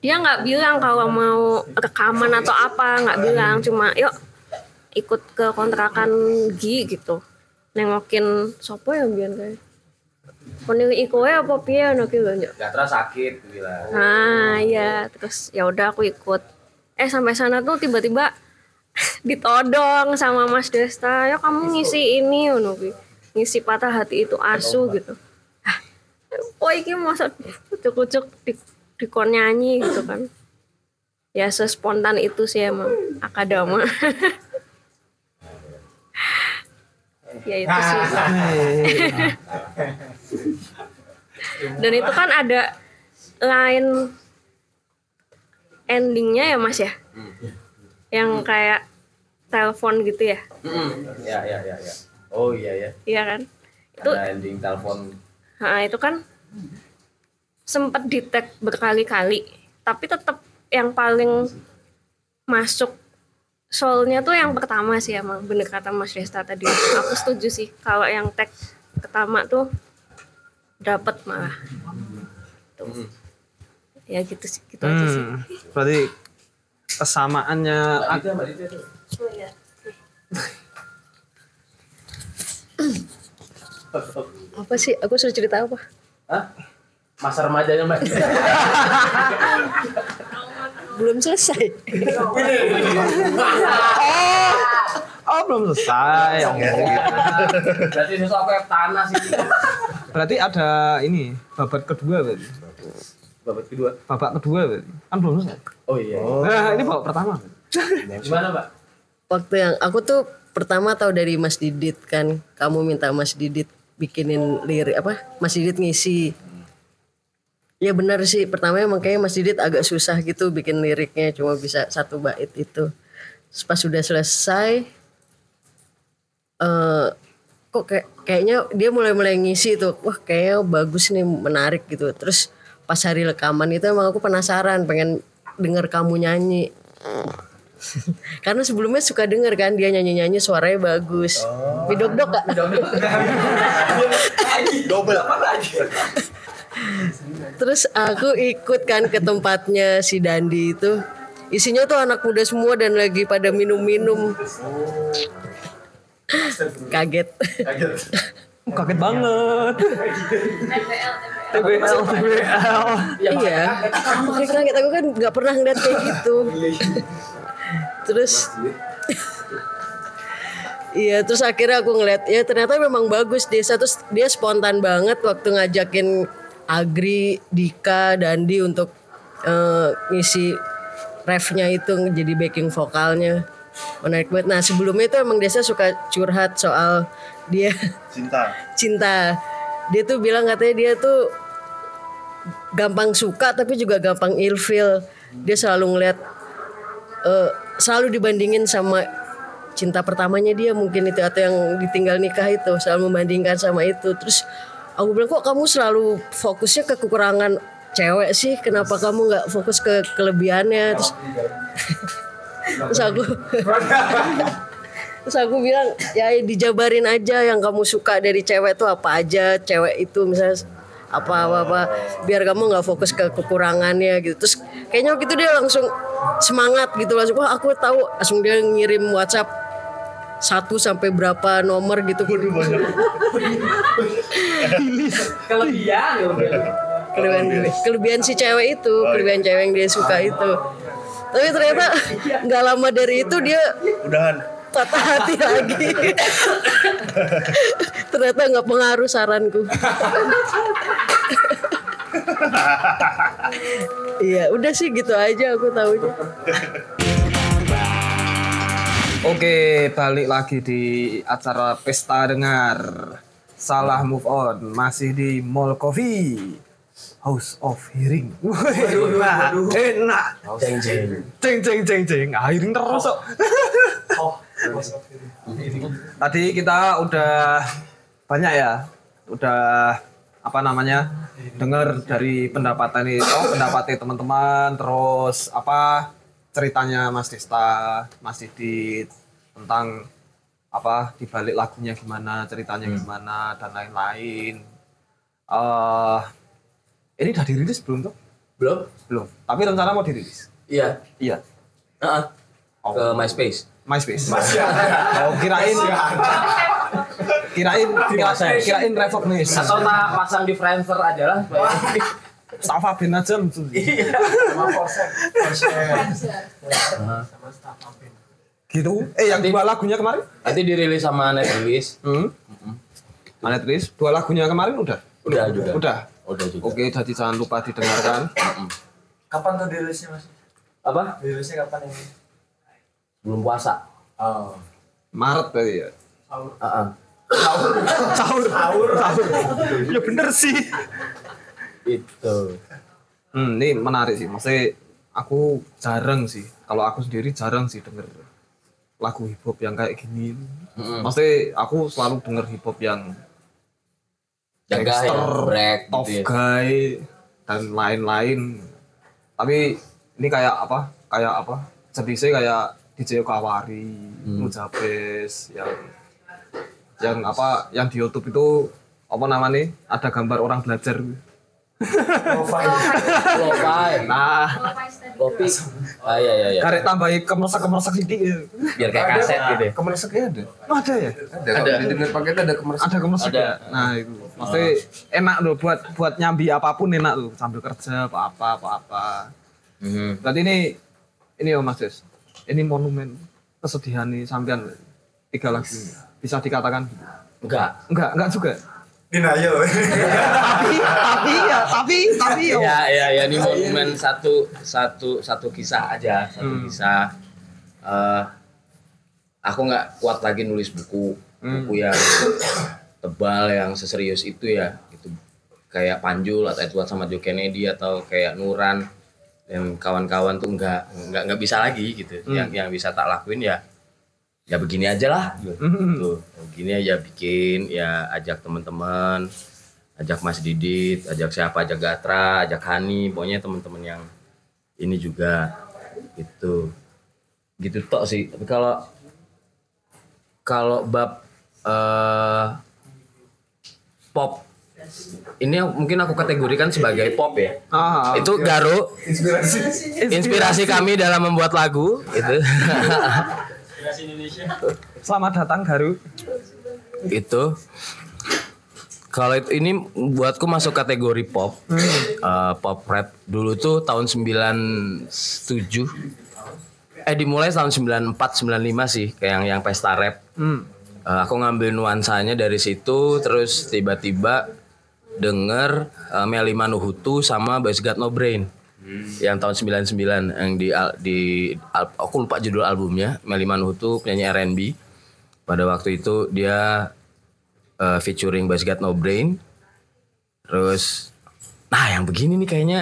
dia nggak bilang kalau mau rekaman atau apa nggak bilang. Cuma yuk ikut ke kontrakan Gi gitu. Nengokin sopo yang biar kayak penilai kowe apa piye ngono ki lho Nyok. Gatra sakit bilang. Nah, iya, terus ya udah aku ikut. Eh sampai sana tuh tiba-tiba [LAUGHS] ditodong sama Mas Desta, ya kamu ngisi ini ngono ki. Ngisi patah hati itu asu gitu. Hah, kok iki masa kucuk-kucuk di dikon nyanyi gitu kan. Ya sespontan itu sih emang akadama. [LAUGHS] ya itu sih. [LAUGHS] Dan itu kan ada line endingnya ya mas ya, yang kayak telepon gitu ya, Ya ya ya ya. Oh iya ya. iya kan? Itu, Ada ending telepon. nah, itu kan sempat tag berkali-kali, tapi tetap yang paling masuk soulnya tuh yang pertama sih emang bener kata Mas Desta tadi. Aku setuju sih kalau yang tag pertama tuh dapat malah. Tuh. Ya gitu sih, gitu aja sih. Hmm, berarti kesamaannya Apa sih? Aku suruh cerita apa? Hah? Masa remajanya mbak. [LAUGHS] Belum selesai. Oh belum selesai. Oh, gitu. Berarti sesuatu kayak tanah sih. Berarti ada ini babat kedua berarti. Babat kedua. Babak kedua berarti. Kan belum selesai. Oh iya. Nah, ini babak pertama. Gimana mbak? Waktu yang aku tuh pertama tahu dari Mas Didit kan. Kamu minta Mas Didit bikinin lirik apa? Mas Didit ngisi. Ya benar sih. Pertama emang kayaknya Mas Didit agak susah gitu bikin liriknya. Cuma bisa satu bait itu. Terus pas sudah selesai. eh kok kayak kayaknya dia mulai-mulai ngisi tuh. Wah kayaknya bagus nih menarik gitu. Terus pas hari rekaman itu emang aku penasaran pengen denger kamu nyanyi. [LAUGHS] Karena sebelumnya suka denger kan dia nyanyi-nyanyi suaranya bagus. Midok-dok gak? [LAUGHS] Terus aku ikut kan ke tempatnya si Dandi itu. Isinya tuh anak muda semua dan lagi pada minum-minum. Kaget. Kaget [LAUGHS] banget. TBL, TBL. iya. Makanya kaget aku kan nggak pernah ngeliat kayak gitu. terus Iya terus akhirnya aku ngeliat ya ternyata memang bagus desa terus dia spontan banget waktu ngajakin Agri, Dika, Dandi untuk eh, ngisi refnya itu jadi backing vokalnya menarik banget. Nah sebelumnya itu emang desa suka curhat soal dia Cinta. [LAUGHS] cinta. Dia tuh bilang katanya dia tuh gampang suka tapi juga gampang ilfeel. Dia selalu ngeliat eh, selalu dibandingin sama cinta pertamanya dia mungkin itu atau yang ditinggal nikah itu selalu membandingkan sama itu. Terus aku bilang kok kamu selalu fokusnya ke kekurangan cewek sih? Kenapa kamu nggak fokus ke kelebihannya? Terus [LAUGHS] terus aku [LAUGHS] Terus aku bilang ya dijabarin aja yang kamu suka dari cewek tuh apa aja cewek itu misalnya apa apa apa biar kamu nggak fokus ke kekurangannya gitu terus kayaknya waktu itu dia langsung semangat gitu langsung wah aku tahu langsung dia ngirim WhatsApp satu sampai berapa nomor gitu. Kelebihan. kelebihan. Kelebihan si cewek itu kelebihan cewek yang dia suka itu. Tapi ternyata nggak lama dari itu dia Udahan. patah hati lagi. [LAUGHS] Ternyata nggak pengaruh saranku. [LAUGHS] Iya udah sih gitu aja aku tahunya [LAUGHS] Oke, balik lagi di acara Pesta Dengar. Salah move on, masih di Mall Coffee. House of Hearing. Wah, enak, enak. Jeng jeng. Ceng ceng ceng ceng. Ah, [LAUGHS] hearing terus kok. Tadi kita udah banyak ya, udah apa namanya dengar dari pendapatan itu, oh, pendapatnya teman-teman, terus apa ceritanya Mas Desta, Mas Didit tentang apa di balik lagunya gimana, ceritanya gimana dan lain-lain. eh ini udah dirilis belum tuh? Belum? Belum. Tapi rencana mau dirilis. Iya. Iya. Heeh. Oh. Ke MySpace. MySpace. oh, kirain Kirain kira, kirain recognize. Atau tak pasang di Friendster aja lah. Safa bin aja lucu. Sama Forset. Sama staff Apin. Gitu. Eh yang dua lagunya kemarin? Nanti dirilis sama net release. Hmm. Manet Riz, dua lagunya kemarin udah? Udah juga. Udah. Udah juga. Oke, jadi jangan lupa didengarkan. Kapan tuh dirilisnya mas? Apa? Dirilisnya kapan ini? Belum puasa. Oh. Maret tadi ya. Heeh. Sahur. Sahur. Sahur. Ya bener sih. Itu. Hmm, ini menarik sih. Maksudnya aku jarang sih. Kalau aku sendiri jarang sih denger lagu hip hop yang kayak gini. Mm-mm. Maksudnya aku selalu denger hip hop yang Jaga ya, gangster, break tough gitu ya. guy dan lain-lain. Tapi ini kayak apa? Kayak apa? Sedih kayak DJ Kawari, Hmm. Nujabes yang yang apa? Yang di YouTube itu apa namanya? Ada gambar orang belajar. Lo-fi. Nah, Kopi. Ah iya iya iya. karek tambahi kemeresak-kemeresak sedikit. Biar kayak kaset gitu. ya. Kemeresaknya ada? Oh, ada ya? Ada, kalau didengar paket ada kemersial. Ada kemeresak Ada. ya? Nah, itu. Maksudnya enak loh buat buat nyambi apa pun enak loh sambil kerja apa-apa apa-apa. Mhm. Berarti ini ini ya Mas Des. Ini monumen kesedihan nih sampean tiga lagu. Bisa dikatakan. Enggak. Enggak, enggak juga. Denial. tapi tapi ya, tapi tapi ya. Ya ya ya ini monumen satu satu satu kisah aja, satu Hmm. kisah. Eh aku nggak kuat lagi nulis buku Hmm. buku yang tebal yang seserius itu ya itu kayak Panjul atau Edward sama Joe Kennedy atau kayak Nuran dan kawan-kawan tuh nggak nggak nggak bisa lagi gitu Hmm. yang yang bisa tak lakuin ya ya begini aja lah gitu. Hmm. Tuh, begini aja bikin ya ajak teman-teman ajak Mas Didit ajak siapa ajak Gatra ajak Hani pokoknya teman-teman yang ini juga gitu gitu tok sih tapi kalau kalau bab eh pop ini mungkin aku kategorikan sebagai pop ya Ah, itu Garo Inspirasi. inspirasi kami dalam membuat lagu itu [LAUGHS] Selamat datang Garu. itu kalau itu ini buatku masuk kategori pop. Eh, pop rap. Dulu tuh tahun 97 eh dimulai tahun 94 95 sih kayak yang yang pesta rap. Hmm. Eh, aku ngambil nuansanya dari situ terus tiba-tiba denger uh, Melly Manuhutu sama Boys Got No Brain yang tahun 99 yang di di aku lupa judul albumnya. Melly Manuhutu penyanyi R&B pada waktu itu dia uh, featuring Boys Got No Brain. Terus nah yang begini nih kayaknya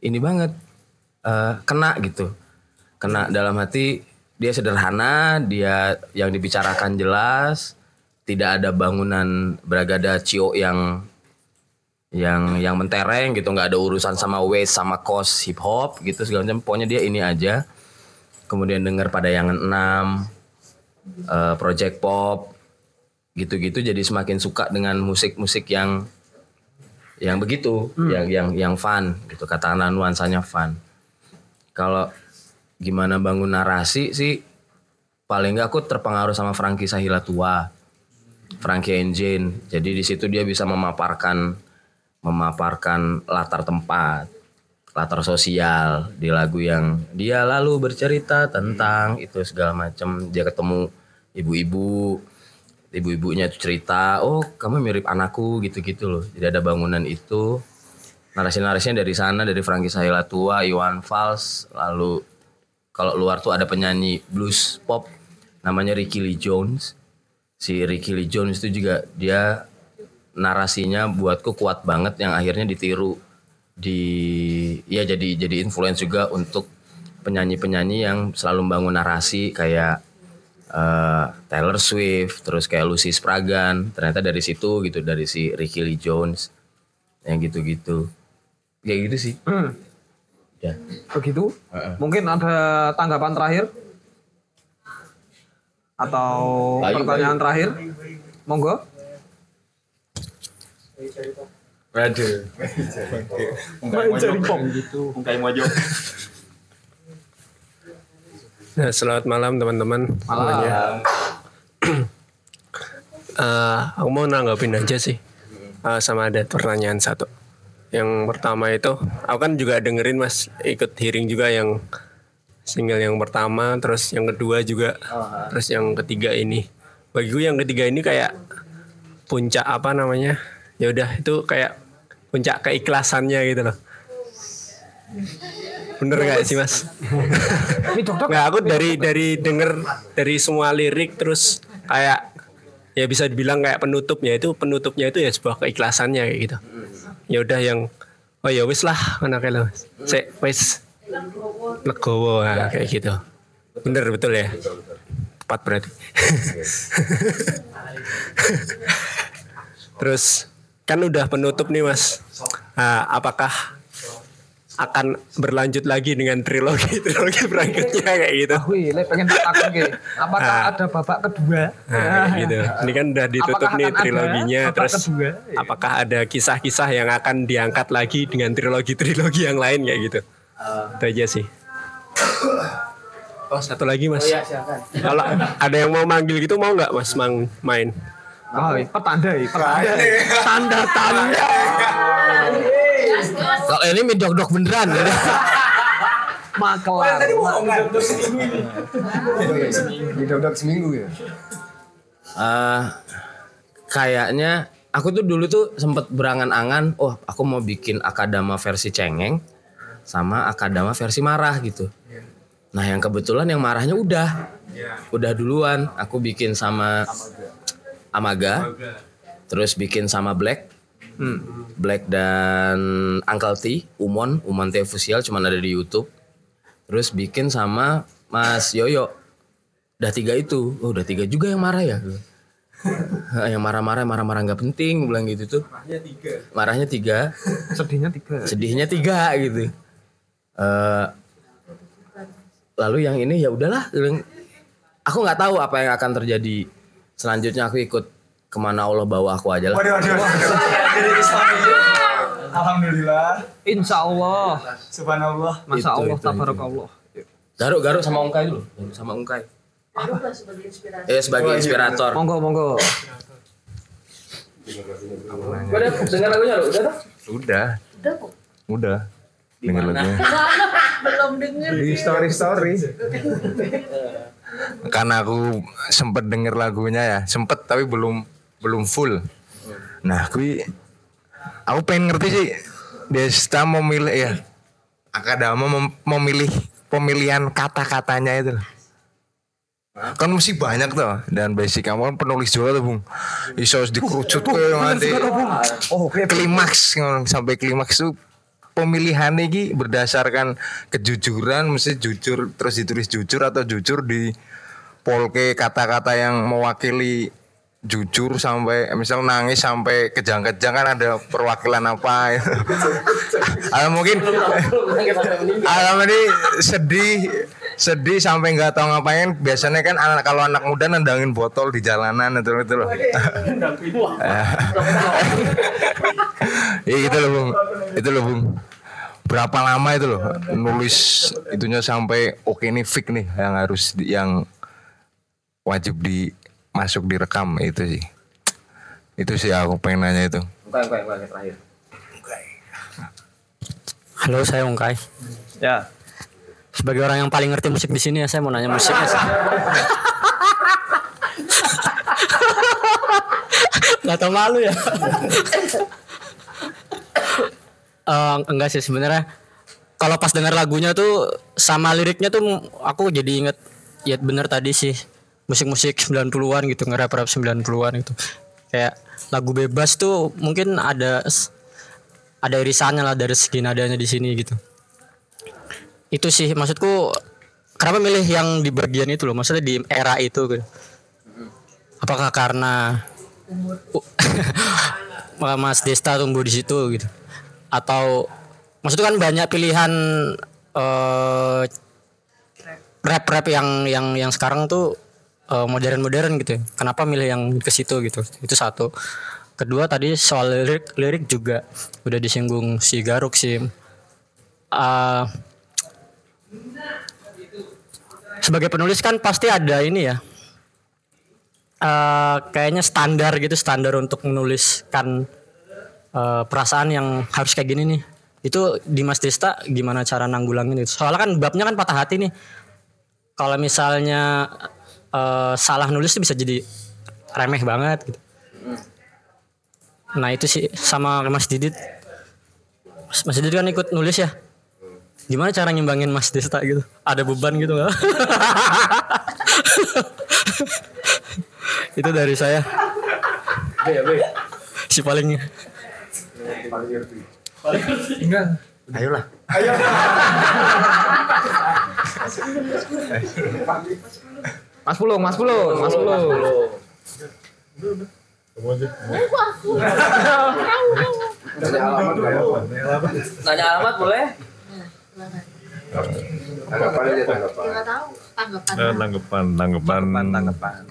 ini banget uh, kena gitu. Kena dalam hati dia sederhana dia yang dibicarakan jelas tidak ada bangunan beragada cio yang yang yang mentereng gitu nggak ada urusan sama waist sama kos hip hop gitu segala macam. Pokoknya dia ini aja. Kemudian dengar pada yang enam eh, project pop gitu-gitu. Jadi semakin suka dengan musik-musik yang yang begitu yang yang yang fun gitu. Katakanlah nuansanya fun. Kalau gimana bangun narasi sih paling nggak aku terpengaruh sama Frankie Sahila tua Frankie Engine. Jadi di situ dia bisa memaparkan memaparkan latar tempat latar sosial di lagu yang dia lalu bercerita tentang itu segala macam dia ketemu ibu-ibu ibu-ibunya itu cerita oh kamu mirip anakku gitu-gitu loh. Jadi ada bangunan itu. Narasi-narasinya dari sana dari Frankie Sahila tua Iwan Fals lalu kalau luar tuh ada penyanyi blues pop namanya Ricky Lee Jones. Si Ricky Lee Jones itu juga dia narasinya buatku kuat banget yang akhirnya ditiru di ya jadi jadi influence juga untuk penyanyi-penyanyi yang selalu membangun narasi kayak eh, Taylor Swift terus kayak Lucy Spragan ternyata dari situ gitu dari si Ricky Lee Jones yang gitu-gitu kayak gitu sih Hmm. ya Begitu. Mungkin ada tanggapan terakhir atau Bayu, pertanyaan terakhir. Monggo. Waduh. Pop. Nah, selamat malam teman-teman. semuanya. Eh, aku mau nanggapin aja sih Eh, sama ada pertanyaan satu. Yang pertama itu, aku kan juga dengerin mas ikut hearing juga yang single yang pertama, terus yang kedua juga, terus yang ketiga ini. Bagiku yang ketiga ini kayak puncak apa namanya? Ya udah itu kayak puncak keikhlasannya gitu loh. Bener gak sih mas? Nggak aku dari dari denger dari semua lirik terus kayak ya bisa dibilang kayak penutupnya itu penutupnya itu ya sebuah keikhlasannya kayak gitu. Ya udah yang oh ya wis lah mana kalau se wis legowo nah, kayak gitu. Bener betul ya. Tepat berarti. [LAUGHS] Terus kan udah penutup nih mas. Nah, apakah akan berlanjut lagi dengan trilogi [LAUGHS] trilogi berikutnya kayak gitu. Wih, le pengen tak takut ke. Apakah Ah. ada babak kedua? Nah, kayak gitu. Ini kan udah ditutup Apakah nih ada triloginya terus kedua? apakah ada kisah-kisah yang akan diangkat lagi dengan trilogi-trilogi yang lain kayak gitu. Itu aja sih. Oh, satu lagi Mas. Kalau ada yang mau manggil gitu mau nggak Mas mang main? Oh, petanda, petanda. Tanda-tanda. Kalau ini mie dok beneran. [LAUGHS] Makelar. Udah seminggu ya. Eh, kayaknya aku tuh dulu tuh sempet berangan-angan, oh aku mau bikin akadama versi cengeng sama akadama versi marah gitu. Nah yang kebetulan yang marahnya udah, udah duluan. Aku bikin sama Amaga, terus bikin sama Black, Black dan Uncle T, Umon, Umon T Fusial cuman ada di YouTube. Terus bikin sama Mas Yoyo. Udah tiga itu, oh udah tiga juga yang marah ya. [LAUGHS] yang marah-marah, marah-marah nggak penting, bilang gitu tuh. Marahnya tiga, Sedihnya tiga. sedihnya tiga gitu. Eh, lalu yang ini ya udahlah, aku nggak tahu apa yang akan terjadi. Selanjutnya aku ikut ke mana Allah bawa aku aja lah. Alhamdulillah. Insya Allah. Subhanallah. Masya Allah, tabarakallah. Garuk garuk sama Ungkai dulu, Garuk sama Ungkai. Eh sebagai inspirator. Monggo, monggo. Udah dengar lagunya lu, udah dong? Udah. Udah. Dengar lagunya. Belum denger. Di story story. Karena aku sempet denger lagunya ya, sempet tapi belum belum full. Nah, aku aku pengen ngerti sih. Desta memilih ya akadama mem- memilih pemilihan kata-katanya itu. Kan mesti banyak tuh dan basic kamu kan penulis juga tuh bung. Iso harus dikerucut ke nanti oh klimaks sampai klimaks tuh pemilihan ini berdasarkan kejujuran mesti jujur terus ditulis jujur atau jujur di polke kata-kata yang mewakili jujur sampai misal nangis sampai kejang-kejang kan ada perwakilan apa. Atau [LAUGHS] mungkin atau ini sedih sedih sampai nggak tahu ngapain. Biasanya kan anak kalau anak muda nendangin botol di jalanan itu itu loh. [LAUGHS] Iya gitu loh bung. Itu loh bung. Berapa lama itu loh nulis itunya sampai oke ini fix nih yang harus yang wajib di masuk direkam itu sih. Itu sih aku pengen nanya itu. Ungkai, Ungkai, Ungkai terakhir. Halo, saya Ungkai. Ya. Sebagai orang yang paling ngerti musik di sini ya, saya mau nanya musik. [LAUGHS] Gak tau malu ya. [LAUGHS] Eh, enggak sih sebenarnya. Kalau pas denger lagunya tuh sama liriknya tuh aku jadi inget ya bener tadi sih musik-musik 90-an gitu nge-rap-rap 90-an gitu. Kayak lagu bebas tuh mungkin ada ada irisannya lah dari segi nadanya di sini gitu. Itu sih maksudku kenapa milih yang di bagian itu loh, maksudnya di era itu gitu. Apakah karena [LAUGHS] Mas Desta tumbuh di situ gitu? Atau maksudnya kan banyak pilihan eh rap-rap yang yang yang sekarang tuh eh, modern-modern gitu. ya. Kenapa milih yang ke situ gitu? Itu satu. Kedua tadi soal lirik lirik juga udah disinggung si Garuk sih. Eh, sebagai penulis kan pasti ada ini ya. eh, kayaknya standar gitu standar untuk menuliskan eh, perasaan yang harus kayak gini nih. Itu di Mas Desta gimana cara nanggulangin itu? Soalnya kan babnya kan patah hati nih. Kalau misalnya eh, salah nulis tuh bisa jadi remeh banget gitu. Nah itu sih sama Mas Didit. Mas Didit kan ikut nulis ya gimana cara ngimbangin Mas Desta gitu ada beban gitu nggak [LAUGHS] itu dari saya si paling Enggak. Ayolah. Mas Pulung, Mas Pulung, Mas Pulung. Ya? Nanya alamat boleh? Tanggapan aja tanggapan. Nggak tahu tanggapan. Eh, tanggapan, tanggapan, tanggapan.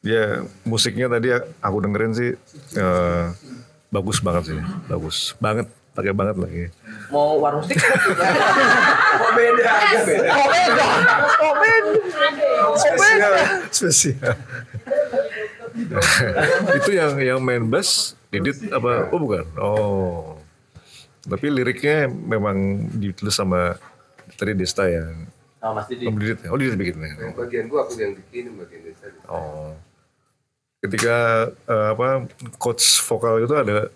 Ya musiknya tadi aku dengerin sih eh, bagus banget sih, bagus banget, pakai banget lagi. Mau warung stick? Kok [LAUGHS] beda aja beda. Oh beda. Oh beda. Spesial, spesial. [LAUGHS] itu yang yang main bass Didit apa? Oh bukan. Oh. Tapi liriknya memang ditulis sama tadi Desta yang Oh, Mas Didi. Oh, Didit. Oh, Didit bikinnya. Yang bagian gua aku yang bikin bagian desa. Oh. Ketika eh, apa coach vokal itu ada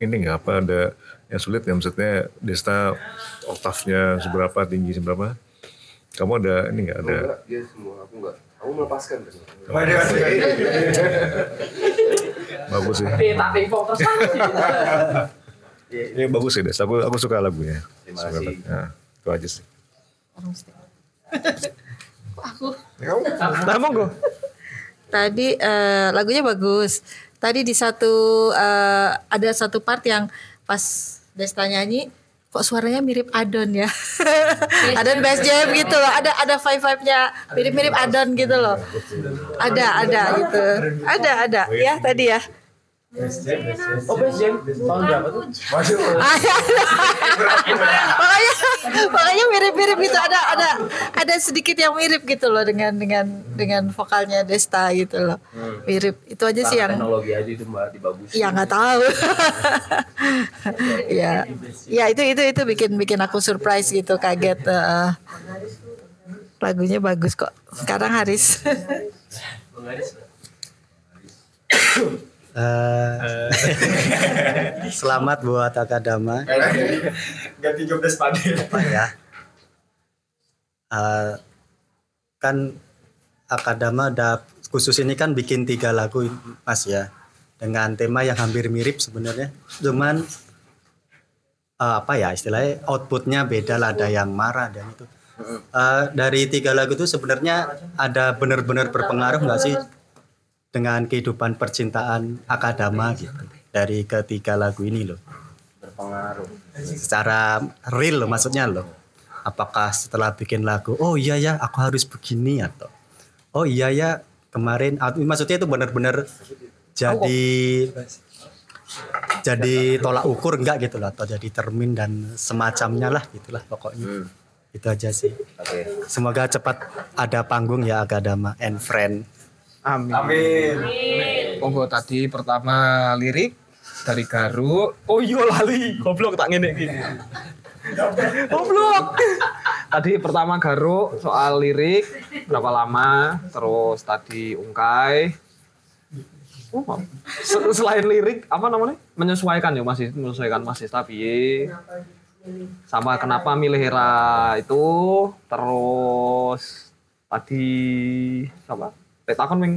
ini nggak apa ada yang sulit nggak maksudnya Desta oktavnya seberapa tinggi seberapa? Kamu ada ini nggak ada? Enggak, dia semua aku enggak. Aku melepaskan. Bagus sih. Tak pingpong terus [LAUGHS] Ini bagus sih Des. Aku aku suka lagunya. Terima Suka kasih. lagu- Nah, itu aja sih. [LAUGHS] Aku Nah, monggo. tadi eh, lagunya bagus. Tadi di satu eh, ada satu part yang pas Desta nyanyi kok suaranya mirip Adon ya. [LAUGHS] Adon bass jam gitu loh. Ada ada vibe vibe-nya mirip-mirip Adon gitu loh. Ada ada gitu. Ada ada ya tadi ya. Oh best jam. Tahun berapa tuh? [LAUGHS] makanya makanya mirip-mirip gitu. Ada ada ada sedikit yang mirip gitu loh dengan dengan dengan vokalnya Desta gitu loh. Mirip. Itu aja sih yang teknologi aja itu mbak dibagusin. ya nggak tahu. [LAUGHS] Ya ya itu itu itu bikin bikin aku surprise gitu kaget. Eh. lagunya bagus kok. Sekarang Haris [COUGHS] Eh, [LAUGHS] selamat buat Akadama. Ganti job desk. Apa ya? Eh, kan Akadama ada khusus ini kan bikin tiga lagu mas ya dengan tema yang hampir mirip sebenarnya cuman eh, apa ya istilahnya outputnya beda lah ada yang marah dan itu Eh, dari tiga lagu itu sebenarnya ada benar-benar berpengaruh nggak sih dengan kehidupan percintaan akadama gitu dari ketiga lagu ini loh. Berpengaruh. secara real loh maksudnya loh. Apakah setelah bikin lagu oh iya ya aku harus begini atau oh iya ya kemarin maksudnya itu benar-benar jadi jadi tolak ukur enggak gitu loh atau jadi termin dan semacamnya lah gitulah pokoknya. Itu aja sih. Oke. semoga cepat ada panggung ya akadama and friend Amin. Amin. Monggo tadi pertama lirik dari Garu. Oh iya lali, goblok tak ngene iki. Goblok. Tadi pertama Garu soal lirik berapa lama, terus tadi Ungkai. Oh, se- selain lirik apa namanya? Menyesuaikan ya masih menyesuaikan masih tapi sama kenapa milih Hera itu terus tadi apa? Tetakon ming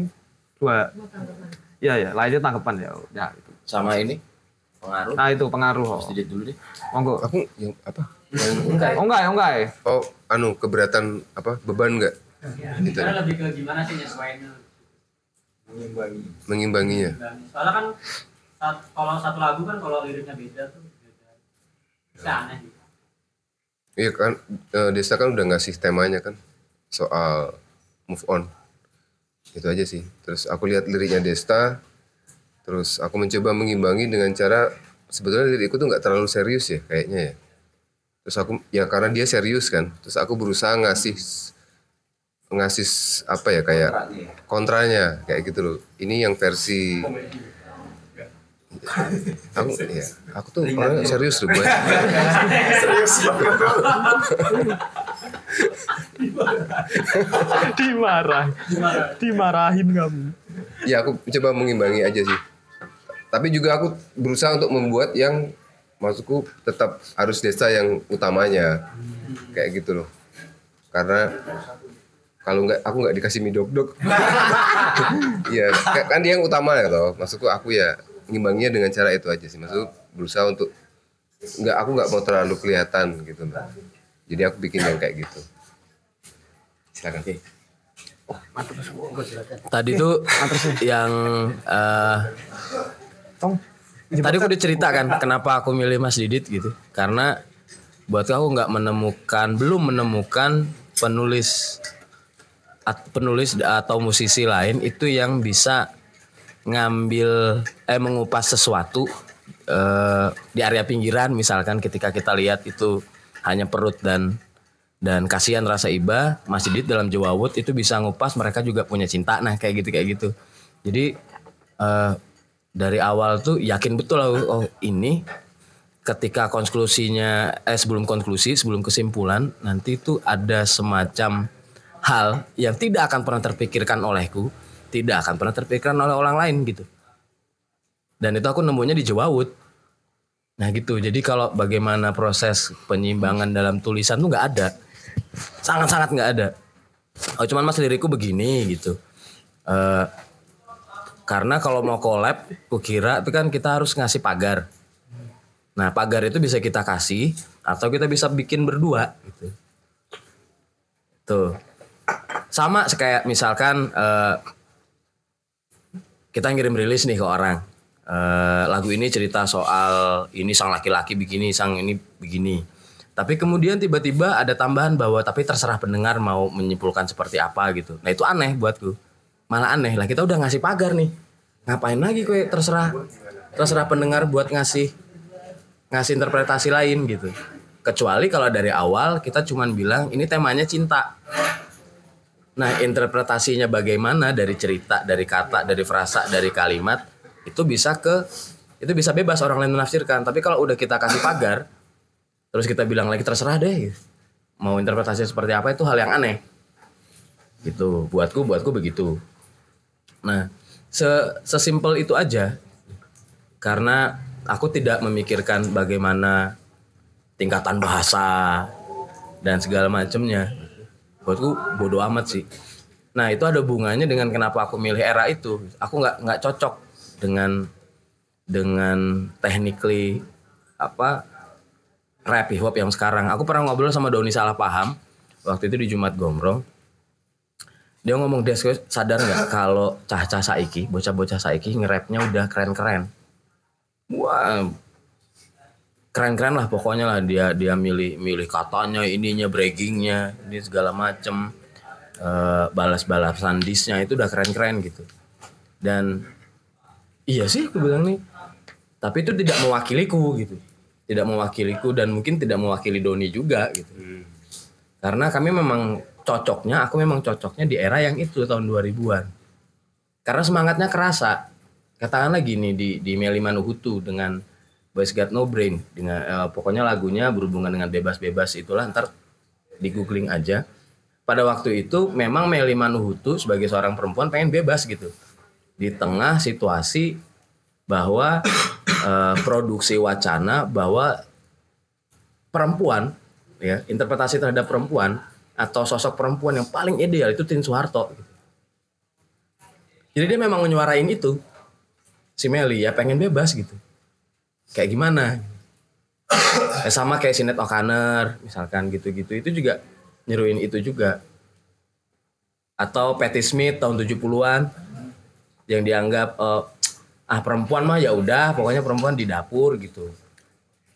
dua. Iya ya, lainnya tanggapan ya. Ya itu. Sama ini pengaruh. Nah itu pengaruh. Mas Didit dulu deh. Monggo. Aku yang apa? Enggak, oh, enggak, enggak. Oh, anu keberatan apa? Beban enggak? Gitu. lebih ke gimana sih nyesuaiinnya Mengimbanginya. soalnya kan saat, kalau satu lagu kan kalau liriknya beda tuh beda bisa aneh gitu. Iya kan, eh, Desta kan udah ngasih temanya kan soal move on. Itu aja sih. Terus aku lihat liriknya Desta, terus aku mencoba mengimbangi dengan cara sebetulnya lirikku tuh nggak terlalu serius ya kayaknya ya. Terus aku ya karena dia serius kan, terus aku berusaha ngasih ngasih apa ya kayak kontranya kayak gitu loh. Ini yang versi aku ya aku tuh orangnya serius loh gue. [LAUGHS] Serius Dimarah. Dimarahin kamu. ya aku coba mengimbangi aja sih. Tapi juga aku berusaha untuk membuat yang maksudku tetap harus desa yang utamanya kayak gitu loh. Karena kalau nggak aku nggak dikasih mie dok dok. [LAUGHS] Iya ka- kan dia yang utama ya toh. Maksudku aku ya ngimbanginya dengan cara itu aja sih. Maksudku berusaha untuk nggak aku nggak mau terlalu kelihatan gitu mbak. Jadi aku bikin yang kayak gitu. Silakan. Tadi tuh yang eh tadi aku udah cerita kan kenapa aku milih Mas Didit gitu. Karena buat aku nggak menemukan belum menemukan penulis penulis atau musisi lain itu yang bisa ngambil eh mengupas sesuatu eh, di area pinggiran. Misalkan ketika kita lihat itu hanya perut dan dan kasihan rasa iba Mas Didit dalam Jawawut itu bisa ngupas mereka juga punya cinta. Nah kayak gitu kayak gitu. Jadi eh, dari awal tuh yakin betul aku, oh ini ketika konklusinya eh sebelum konklusi sebelum kesimpulan nanti itu ada semacam hal yang tidak akan pernah terpikirkan olehku tidak akan pernah terpikirkan oleh orang lain gitu. Dan itu aku nemunya di Jawawut nah gitu. Jadi kalau bagaimana proses penyimbangan dalam tulisan tuh nggak ada. Sangat-sangat nggak ada. Oh cuman mas liriku begini gitu. Eh karena kalau mau collab kukira itu kan kita harus ngasih pagar. Nah pagar itu bisa kita kasih atau kita bisa bikin berdua gitu. Tuh. Sama kayak misalkan eh, kita ngirim rilis nih ke orang. Eh, lagu ini cerita soal ini sang laki-laki begini sang ini begini. Tapi kemudian tiba-tiba ada tambahan bahwa tapi terserah pendengar mau menyimpulkan seperti apa gitu. Nah itu aneh buatku. Malah aneh. Lah kita udah ngasih pagar nih. Ngapain lagi kue terserah terserah pendengar buat ngasih ngasih interpretasi lain gitu. Kecuali kalau dari awal kita cuman bilang ini temanya cinta Nah, interpretasinya bagaimana dari cerita, dari kata, dari frasa, dari kalimat itu bisa ke itu bisa bebas orang lain menafsirkan. Tapi kalau udah kita kasih pagar, terus kita bilang lagi terserah deh. Mau interpretasi seperti apa itu hal yang aneh. Gitu, buatku buatku begitu. Nah, se sesimpel itu aja. Karena aku tidak memikirkan bagaimana tingkatan bahasa dan segala macamnya buatku bodoh amat sih. Nah itu ada hubungannya dengan kenapa aku milih era itu. Aku nggak nggak cocok dengan dengan technically apa rap hip hop yang sekarang. Aku pernah ngobrol sama Doni salah paham waktu itu di Jumat Gombrong. Dia ngomong kowe sadar nggak kalau cah-cah saiki bocah-bocah saiki nge-rapnya udah keren-keren? Wah keren-keren lah pokoknya lah. Dia dia milih milih katanya ininya braggingnya ini segala macem. Eh, balas-balasan disnya itu udah keren-keren gitu. Dan iya sih aku bilang nih. Tapi itu tidak mewakiliku gitu. Tidak mewakiliku dan mungkin tidak mewakili Doni juga gitu. Karena kami memang cocoknya aku memang cocoknya di era yang itu tahun 2000-an karena semangatnya kerasa. Katakanlah gini di di Meli Manuhutu dengan Boys Got No Brain. Dengan eh, pokoknya lagunya berhubungan dengan bebas-bebas itulah ntar di googling aja. Pada waktu itu memang Meli Manuhutu sebagai seorang perempuan pengen bebas gitu. Di tengah situasi bahwa eh, produksi wacana bahwa perempuan ya interpretasi terhadap perempuan atau sosok perempuan yang paling ideal itu Tin Soeharto. Jadi dia memang menyuarain itu. Si Meli ya pengen bebas gitu kayak gimana? Eh, sama kayak Sinet O'Connor misalkan gitu-gitu. Itu juga nyeruin itu juga. Atau Patti Smith tahun 70-an yang dianggap eh, ah perempuan mah ya udah pokoknya perempuan di dapur gitu.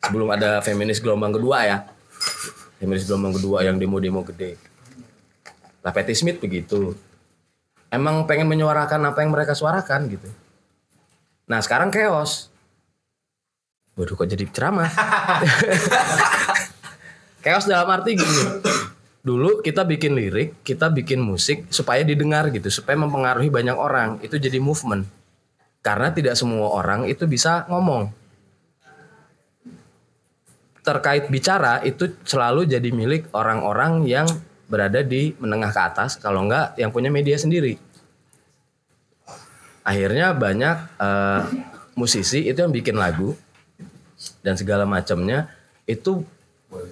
Sebelum ada feminis gelombang kedua ya. Feminis gelombang kedua yang demo-demo gede. Lah Patti Smith begitu. Emang pengen menyuarakan apa yang mereka suarakan gitu. Nah sekarang chaos Waduh kok jadi ceramah [LAUGHS] chaos dalam arti gini dulu kita bikin lirik, kita bikin musik supaya didengar gitu, supaya mempengaruhi banyak orang. Itu jadi movement. Karena tidak semua orang itu bisa ngomong. Terkait bicara itu selalu jadi milik orang-orang yang berada di menengah ke atas, kalau enggak yang punya media sendiri. Akhirnya banyak eh, musisi itu yang bikin lagu dan segala macamnya itu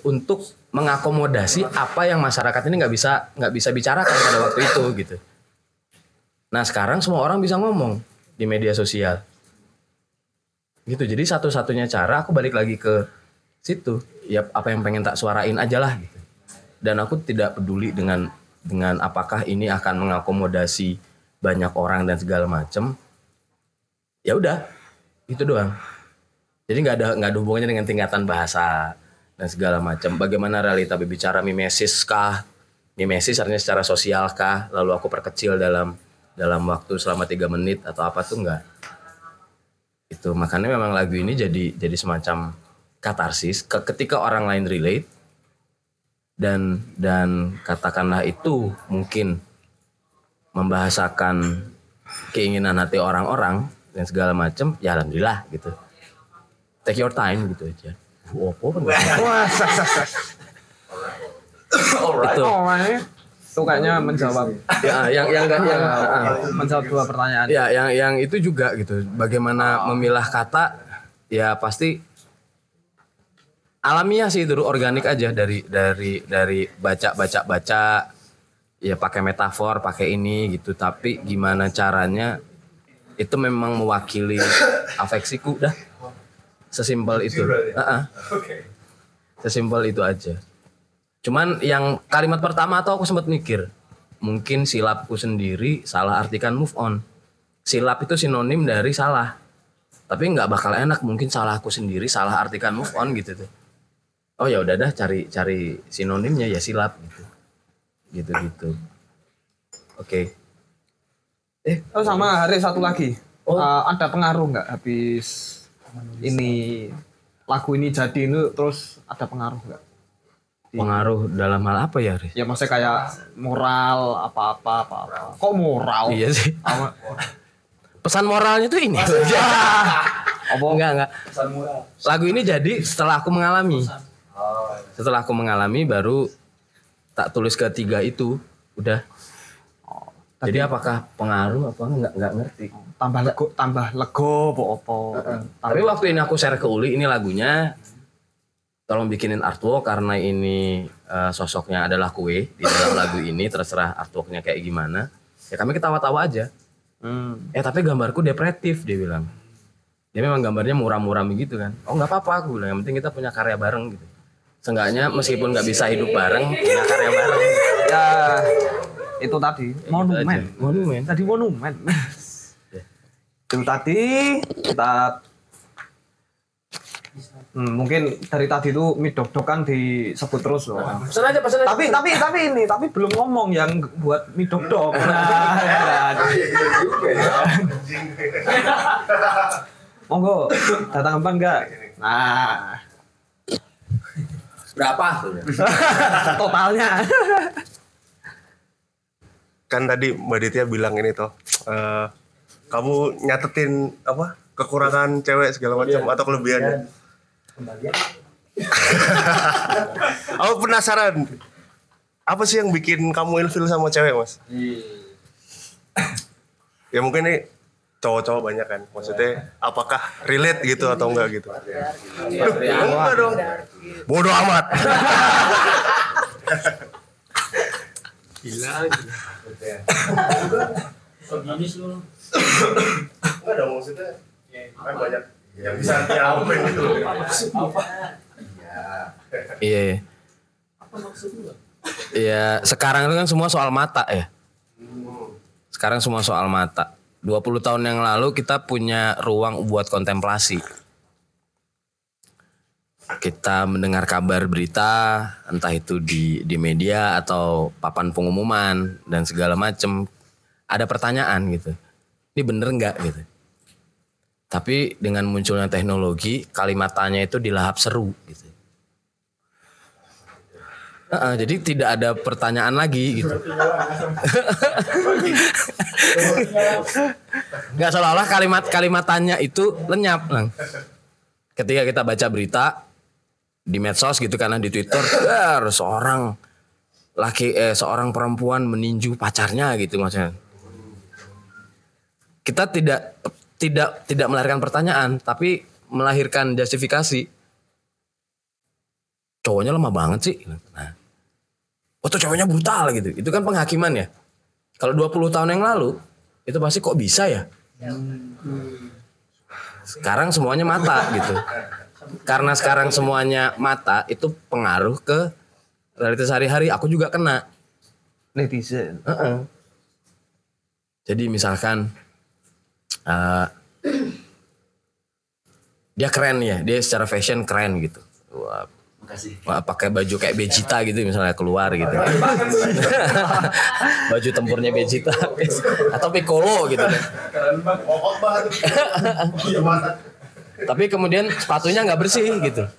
untuk mengakomodasi apa yang masyarakat ini nggak bisa nggak bisa bicarakan pada waktu itu gitu. Nah sekarang semua orang bisa ngomong di media sosial. Gitu. Jadi satu-satunya cara aku balik lagi ke situ. Ya apa yang pengen tak suarain aja lah gitu. Dan aku tidak peduli dengan dengan apakah ini akan mengakomodasi banyak orang dan segala macem. Ya udah, itu doang. Jadi nggak ada nggak ada hubungannya dengan tingkatan bahasa dan segala macam. Bagaimana realita berbicara mimesis kah? Mimesis artinya secara sosial kah? Lalu aku perkecil dalam dalam waktu selama tiga menit atau apa tuh enggak. Itu makanya memang lagu ini jadi jadi semacam katarsis ke- ketika orang lain relate dan dan katakanlah itu mungkin membahasakan keinginan hati orang-orang dan segala macam ya alhamdulillah gitu take your time gitu aja. Wah, apa kan? [LAUGHS] Itu. Oh, itu kayaknya menjawab. ya yang yang enggak yang ah. menjawab dua pertanyaan. ya yang yang itu juga gitu. Bagaimana memilah kata? Ya pasti alamiah sih dulu organik aja. Dari dari dari baca baca baca. Ya pakai metafor pakai ini gitu. Tapi gimana caranya? Itu memang mewakili [LAUGHS] afeksiku dah sesimpel itu. Ah, ah. sesimpel itu aja. Cuman yang kalimat pertama tuh aku sempat mikir mungkin silapku sendiri salah artikan move on. Silap itu sinonim dari salah. Tapi nggak bakal enak mungkin salahku sendiri salah artikan move on gitu tuh. Oh ya udah dah cari cari sinonimnya ya silap gitu. Gitu gitu oke Oh sama hari satu lagi. Eh, ada pengaruh nggak habis ini lagu ini jadi ini terus ada pengaruh nggak? pengaruh dalam hal apa ya Riz? Ya maksudnya kayak moral apa-apa apa-apa. Kok moral? iya sih Apa? pesan moralnya tuh ini [LAUGHS] Apa? enggak enggak lagu ini jadi setelah aku mengalami setelah aku mengalami baru tak tulis ketiga itu udah jadi apakah pengaruh apa enggak enggak ngerti Tambah lego, tambah lego apa-apa. tapi waktu ini aku share ke Uli ini lagunya tolong bikinin artwork karena ini eh, sosoknya adalah kue di dalam lagu [COUGHS] ini terserah artworknya kayak gimana ya kami ketawa-tawa aja Hmm. eh tapi gambarku depresif dia bilang dia memang gambarnya muram-muram gitu kan oh nggak apa-apa aku bilang yang penting kita punya karya bareng gitu Seenggaknya meskipun nggak bisa hidup bareng punya karya bareng Ya itu tadi monumen. aja. Monumen. Tadi monumen. Itu tadi kita Hmm, mungkin dari tadi itu mie dok kan disebut terus loh. pesan aja pesan aja Tapi tapi tapi ini tapi belum ngomong yang buat mie dok dok. Nah, ya kan. Monggo datang kapan enggak? Nah, berapa totalnya. kan tadi Mbak Ditya bilang ini toh eh, kamu nyatetin apa kekurangan cewek segala macam atau kelebihannya [LAUGHS] aku penasaran. Apa sih yang bikin kamu ilfil sama cewek mas? Ya mungkin nih cowok-cowok banyak kan. Maksudnya apakah relate gitu atau enggak gitu? Duh, enggak dong bodoh amat. Gila. Seginis [LAUGHS] lu. Enggak dong maksudnya kan banyak yang bisa diapain gitu iya iya. Iya, sekarang itu kan semua soal mata ya. Sekarang semua soal mata. 20 tahun yang lalu kita punya ruang buat kontemplasi. Kita mendengar kabar berita, entah itu di di media atau papan pengumuman dan segala macam, ada pertanyaan gitu. Ini bener nggak gitu. Tapi dengan munculnya teknologi, kalimat tanya itu dilahap seru gitu. Heeh, jadi tidak ada pertanyaan lagi gitu. [LAUGHS] Nggak seolah-olah kalimat-kalimat tanya itu lenyap. Lang. Ketika kita baca berita di medsos gitu karena di Twitter, "Dar, seorang laki eh seorang perempuan meninju pacarnya gitu maksudnya. Kita tidak tidak tidak melahirkan pertanyaan, tapi melahirkan justifikasi. Cowoknya lemah banget sih. Nah, oh tuh cowoknya brutal gitu. Itu kan penghakiman ya. Kalau 20 tahun yang lalu, itu pasti kok bisa ya? Sekarang semuanya mata gitu. Karena sekarang semuanya mata, itu pengaruh ke realitas sehari-hari. Aku juga kena. Netizen. Heeh. Jadi misalkan eh, dia keren ya, dia secara fashion keren gitu. Wah, Wah, pakai baju kayak Vegeta gitu misalnya keluar gitu. [LAUGHS] baju tempurnya Vegeta atau Piccolo gitu. Iya. Tapi kemudian sepatunya nggak bersih gitu.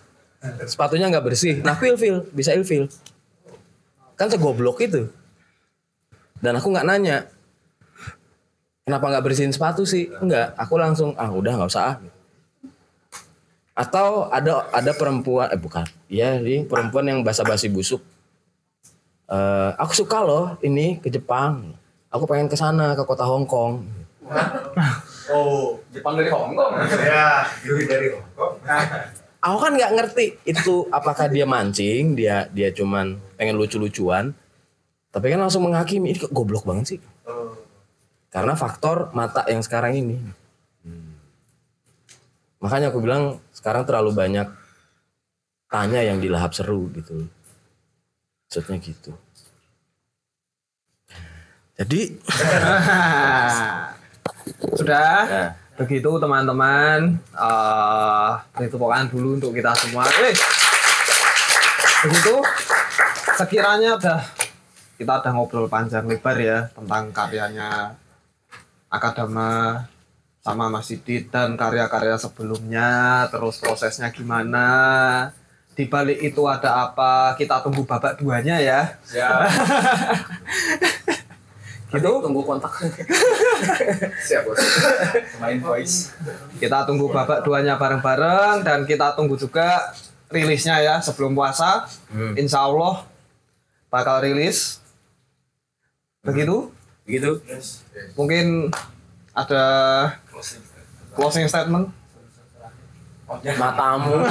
Sepatunya nggak bersih. Nah, aku ilfil, bisa ilfil. Kan segoblok itu. Dan aku nggak nanya. Kenapa nggak bersihin sepatu sih? Enggak, aku langsung ah udah nggak usah. ah. Atau ada ada perempuan eh bukan. Iya, ini perempuan yang basa-basi busuk. Eh, aku suka loh ini ke Jepang. Aku pengen ke sana ke kota Hong Kong. Oh, Jepang dari Hong Kong. Ya, dari Hong Kong. [LAUGHS] aku kan nggak ngerti itu apakah dia mancing dia dia cuman pengen lucu-lucuan tapi kan langsung menghakimi ini kok goblok banget sih karena faktor mata yang sekarang ini makanya aku bilang sekarang terlalu banyak tanya yang dilahap seru gitu maksudnya gitu jadi [LAUGHS] Sudah. Ya. Begitu teman-teman. eh beri tepukan dulu untuk kita semua. Eh. Begitu. Sekiranya udah kita udah ngobrol panjang lebar ya tentang karyanya Akadama sama Mas Didit dan karya-karya sebelumnya, terus prosesnya gimana. Di balik itu ada apa? Kita tunggu babak duanya ya. Siap. [LAUGHS] gitu. tunggu kontak [LAUGHS] Siap bos. Main voice. Kita tunggu babak duanya bareng-bareng dan kita tunggu juga rilisnya ya sebelum puasa. Insya Allah bakal rilis. Begitu? Begitu. Mungkin ada closing statement. Matamu. [LAUGHS]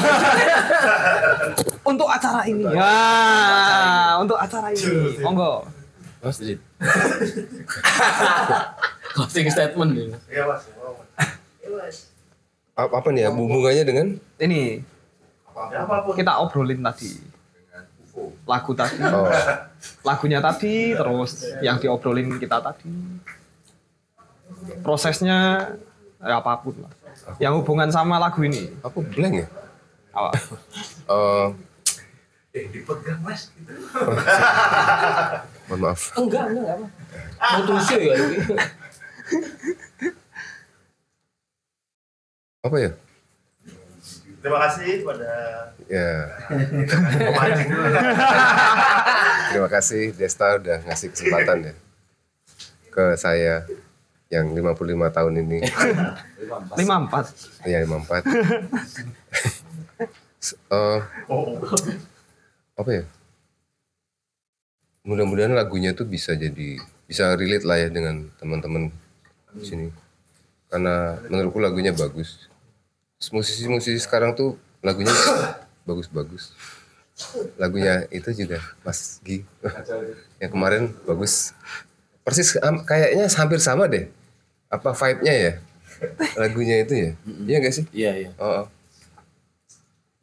untuk acara ini. Ya, untuk acara ini. Monggo. Mas. [LAUGHS] Closing statement nih. Iya, Mas. Apa, apa nih ya hubungannya dengan Ini kita obrolin tadi lagu tadi Oh. lagunya tadi terus yang diobrolin kita tadi prosesnya ya apa pun lah yang hubungan sama lagu ini aku blank ya apa [LAUGHS] Eh, Eh, dipegang, Mas. [LAUGHS] mohon maaf. Enggak, enggak, enggak. Mau tusuk ya. Apa ya? Terima kasih pada Ya. pemancing dulu. Terima kasih Desta udah ngasih kesempatan ya ke saya yang 55 tahun ini. 54 Iya 54. Eh, apa ya? Mudah-mudahan lagunya tuh bisa jadi bisa relate lah ya dengan teman-teman di sini. Karena menurutku lagunya bagus. Musisi-musisi sekarang tuh lagunya [COUGHS] bagus-bagus. Lagunya itu juga Mas Gi. [LAUGHS] yang kemarin bagus. Persis kayaknya hampir sama deh. Apa vibe-nya ya? Lagunya itu ya? Iya gak sih? Iya, iya. Oh, oh.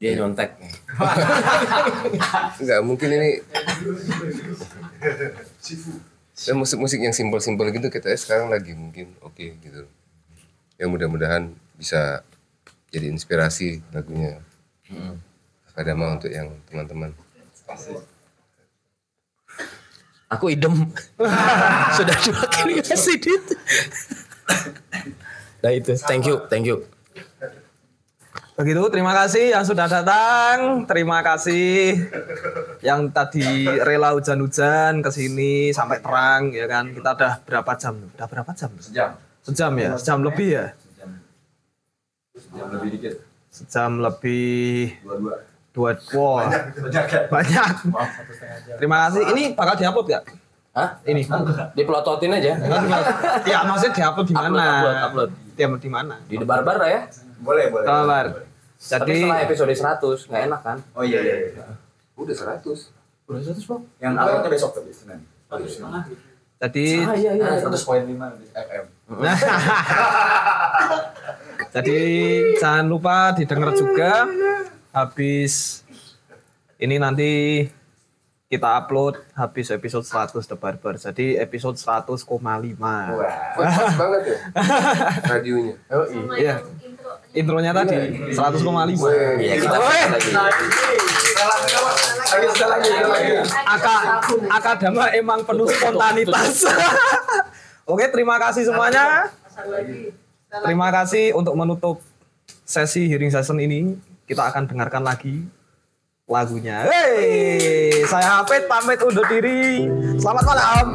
Dia nyontek. [LAUGHS] Enggak, mungkin ini ya, musik-musik yang simpel-simpel gitu kita sekarang lagi mungkin oke gitu. Ya mudah-mudahan bisa jadi inspirasi lagunya. Akadama untuk yang teman-teman. Aku idem. [LAUGHS] Sudah dua kali ngasih dit. Nah itu, thank you, thank you. Begitu, terima kasih yang sudah datang. Terima kasih yang tadi rela hujan-hujan ke sini sampai terang ya kan. Kita udah berapa jam? Udah berapa jam? Sejam. Sejam ya, sejam lebih ya. Sejam lebih dikit. Sejam lebih Dua-dua. dua wah, banyak. Terima kasih. Ini bakal diupload gak? Hah? Ini. Dipelototin aja. [LAUGHS] ya maksudnya diupload di mana? Upload, upload. Diupload di mana? Di The Barbar lah ya. Boleh, boleh. Tapi Jadi setelah episode 100 nggak enak kan? Oh iya, iya, iya. Udah 100. Udah 100 bang. Yang uploadnya besok tapi Senin. jadi Ah, iya, iya. Ah, 100.5 FM. Jadi jangan lupa didengar juga habis ini nanti kita upload habis episode 100 The Barber. Jadi episode 100,5. Wah, pas banget ya radionya. Oh iya. Intronya tadi 100,5. Iya, kita lagi. Lagi lagi, lagi. Aka Akadama emang penuh spontanitas. Oke, terima kasih semuanya. Terima kasih untuk menutup sesi hearing session ini. Kita akan dengarkan lagi lagunya. Hey, saya Hafid pamit undur diri. Selamat malam.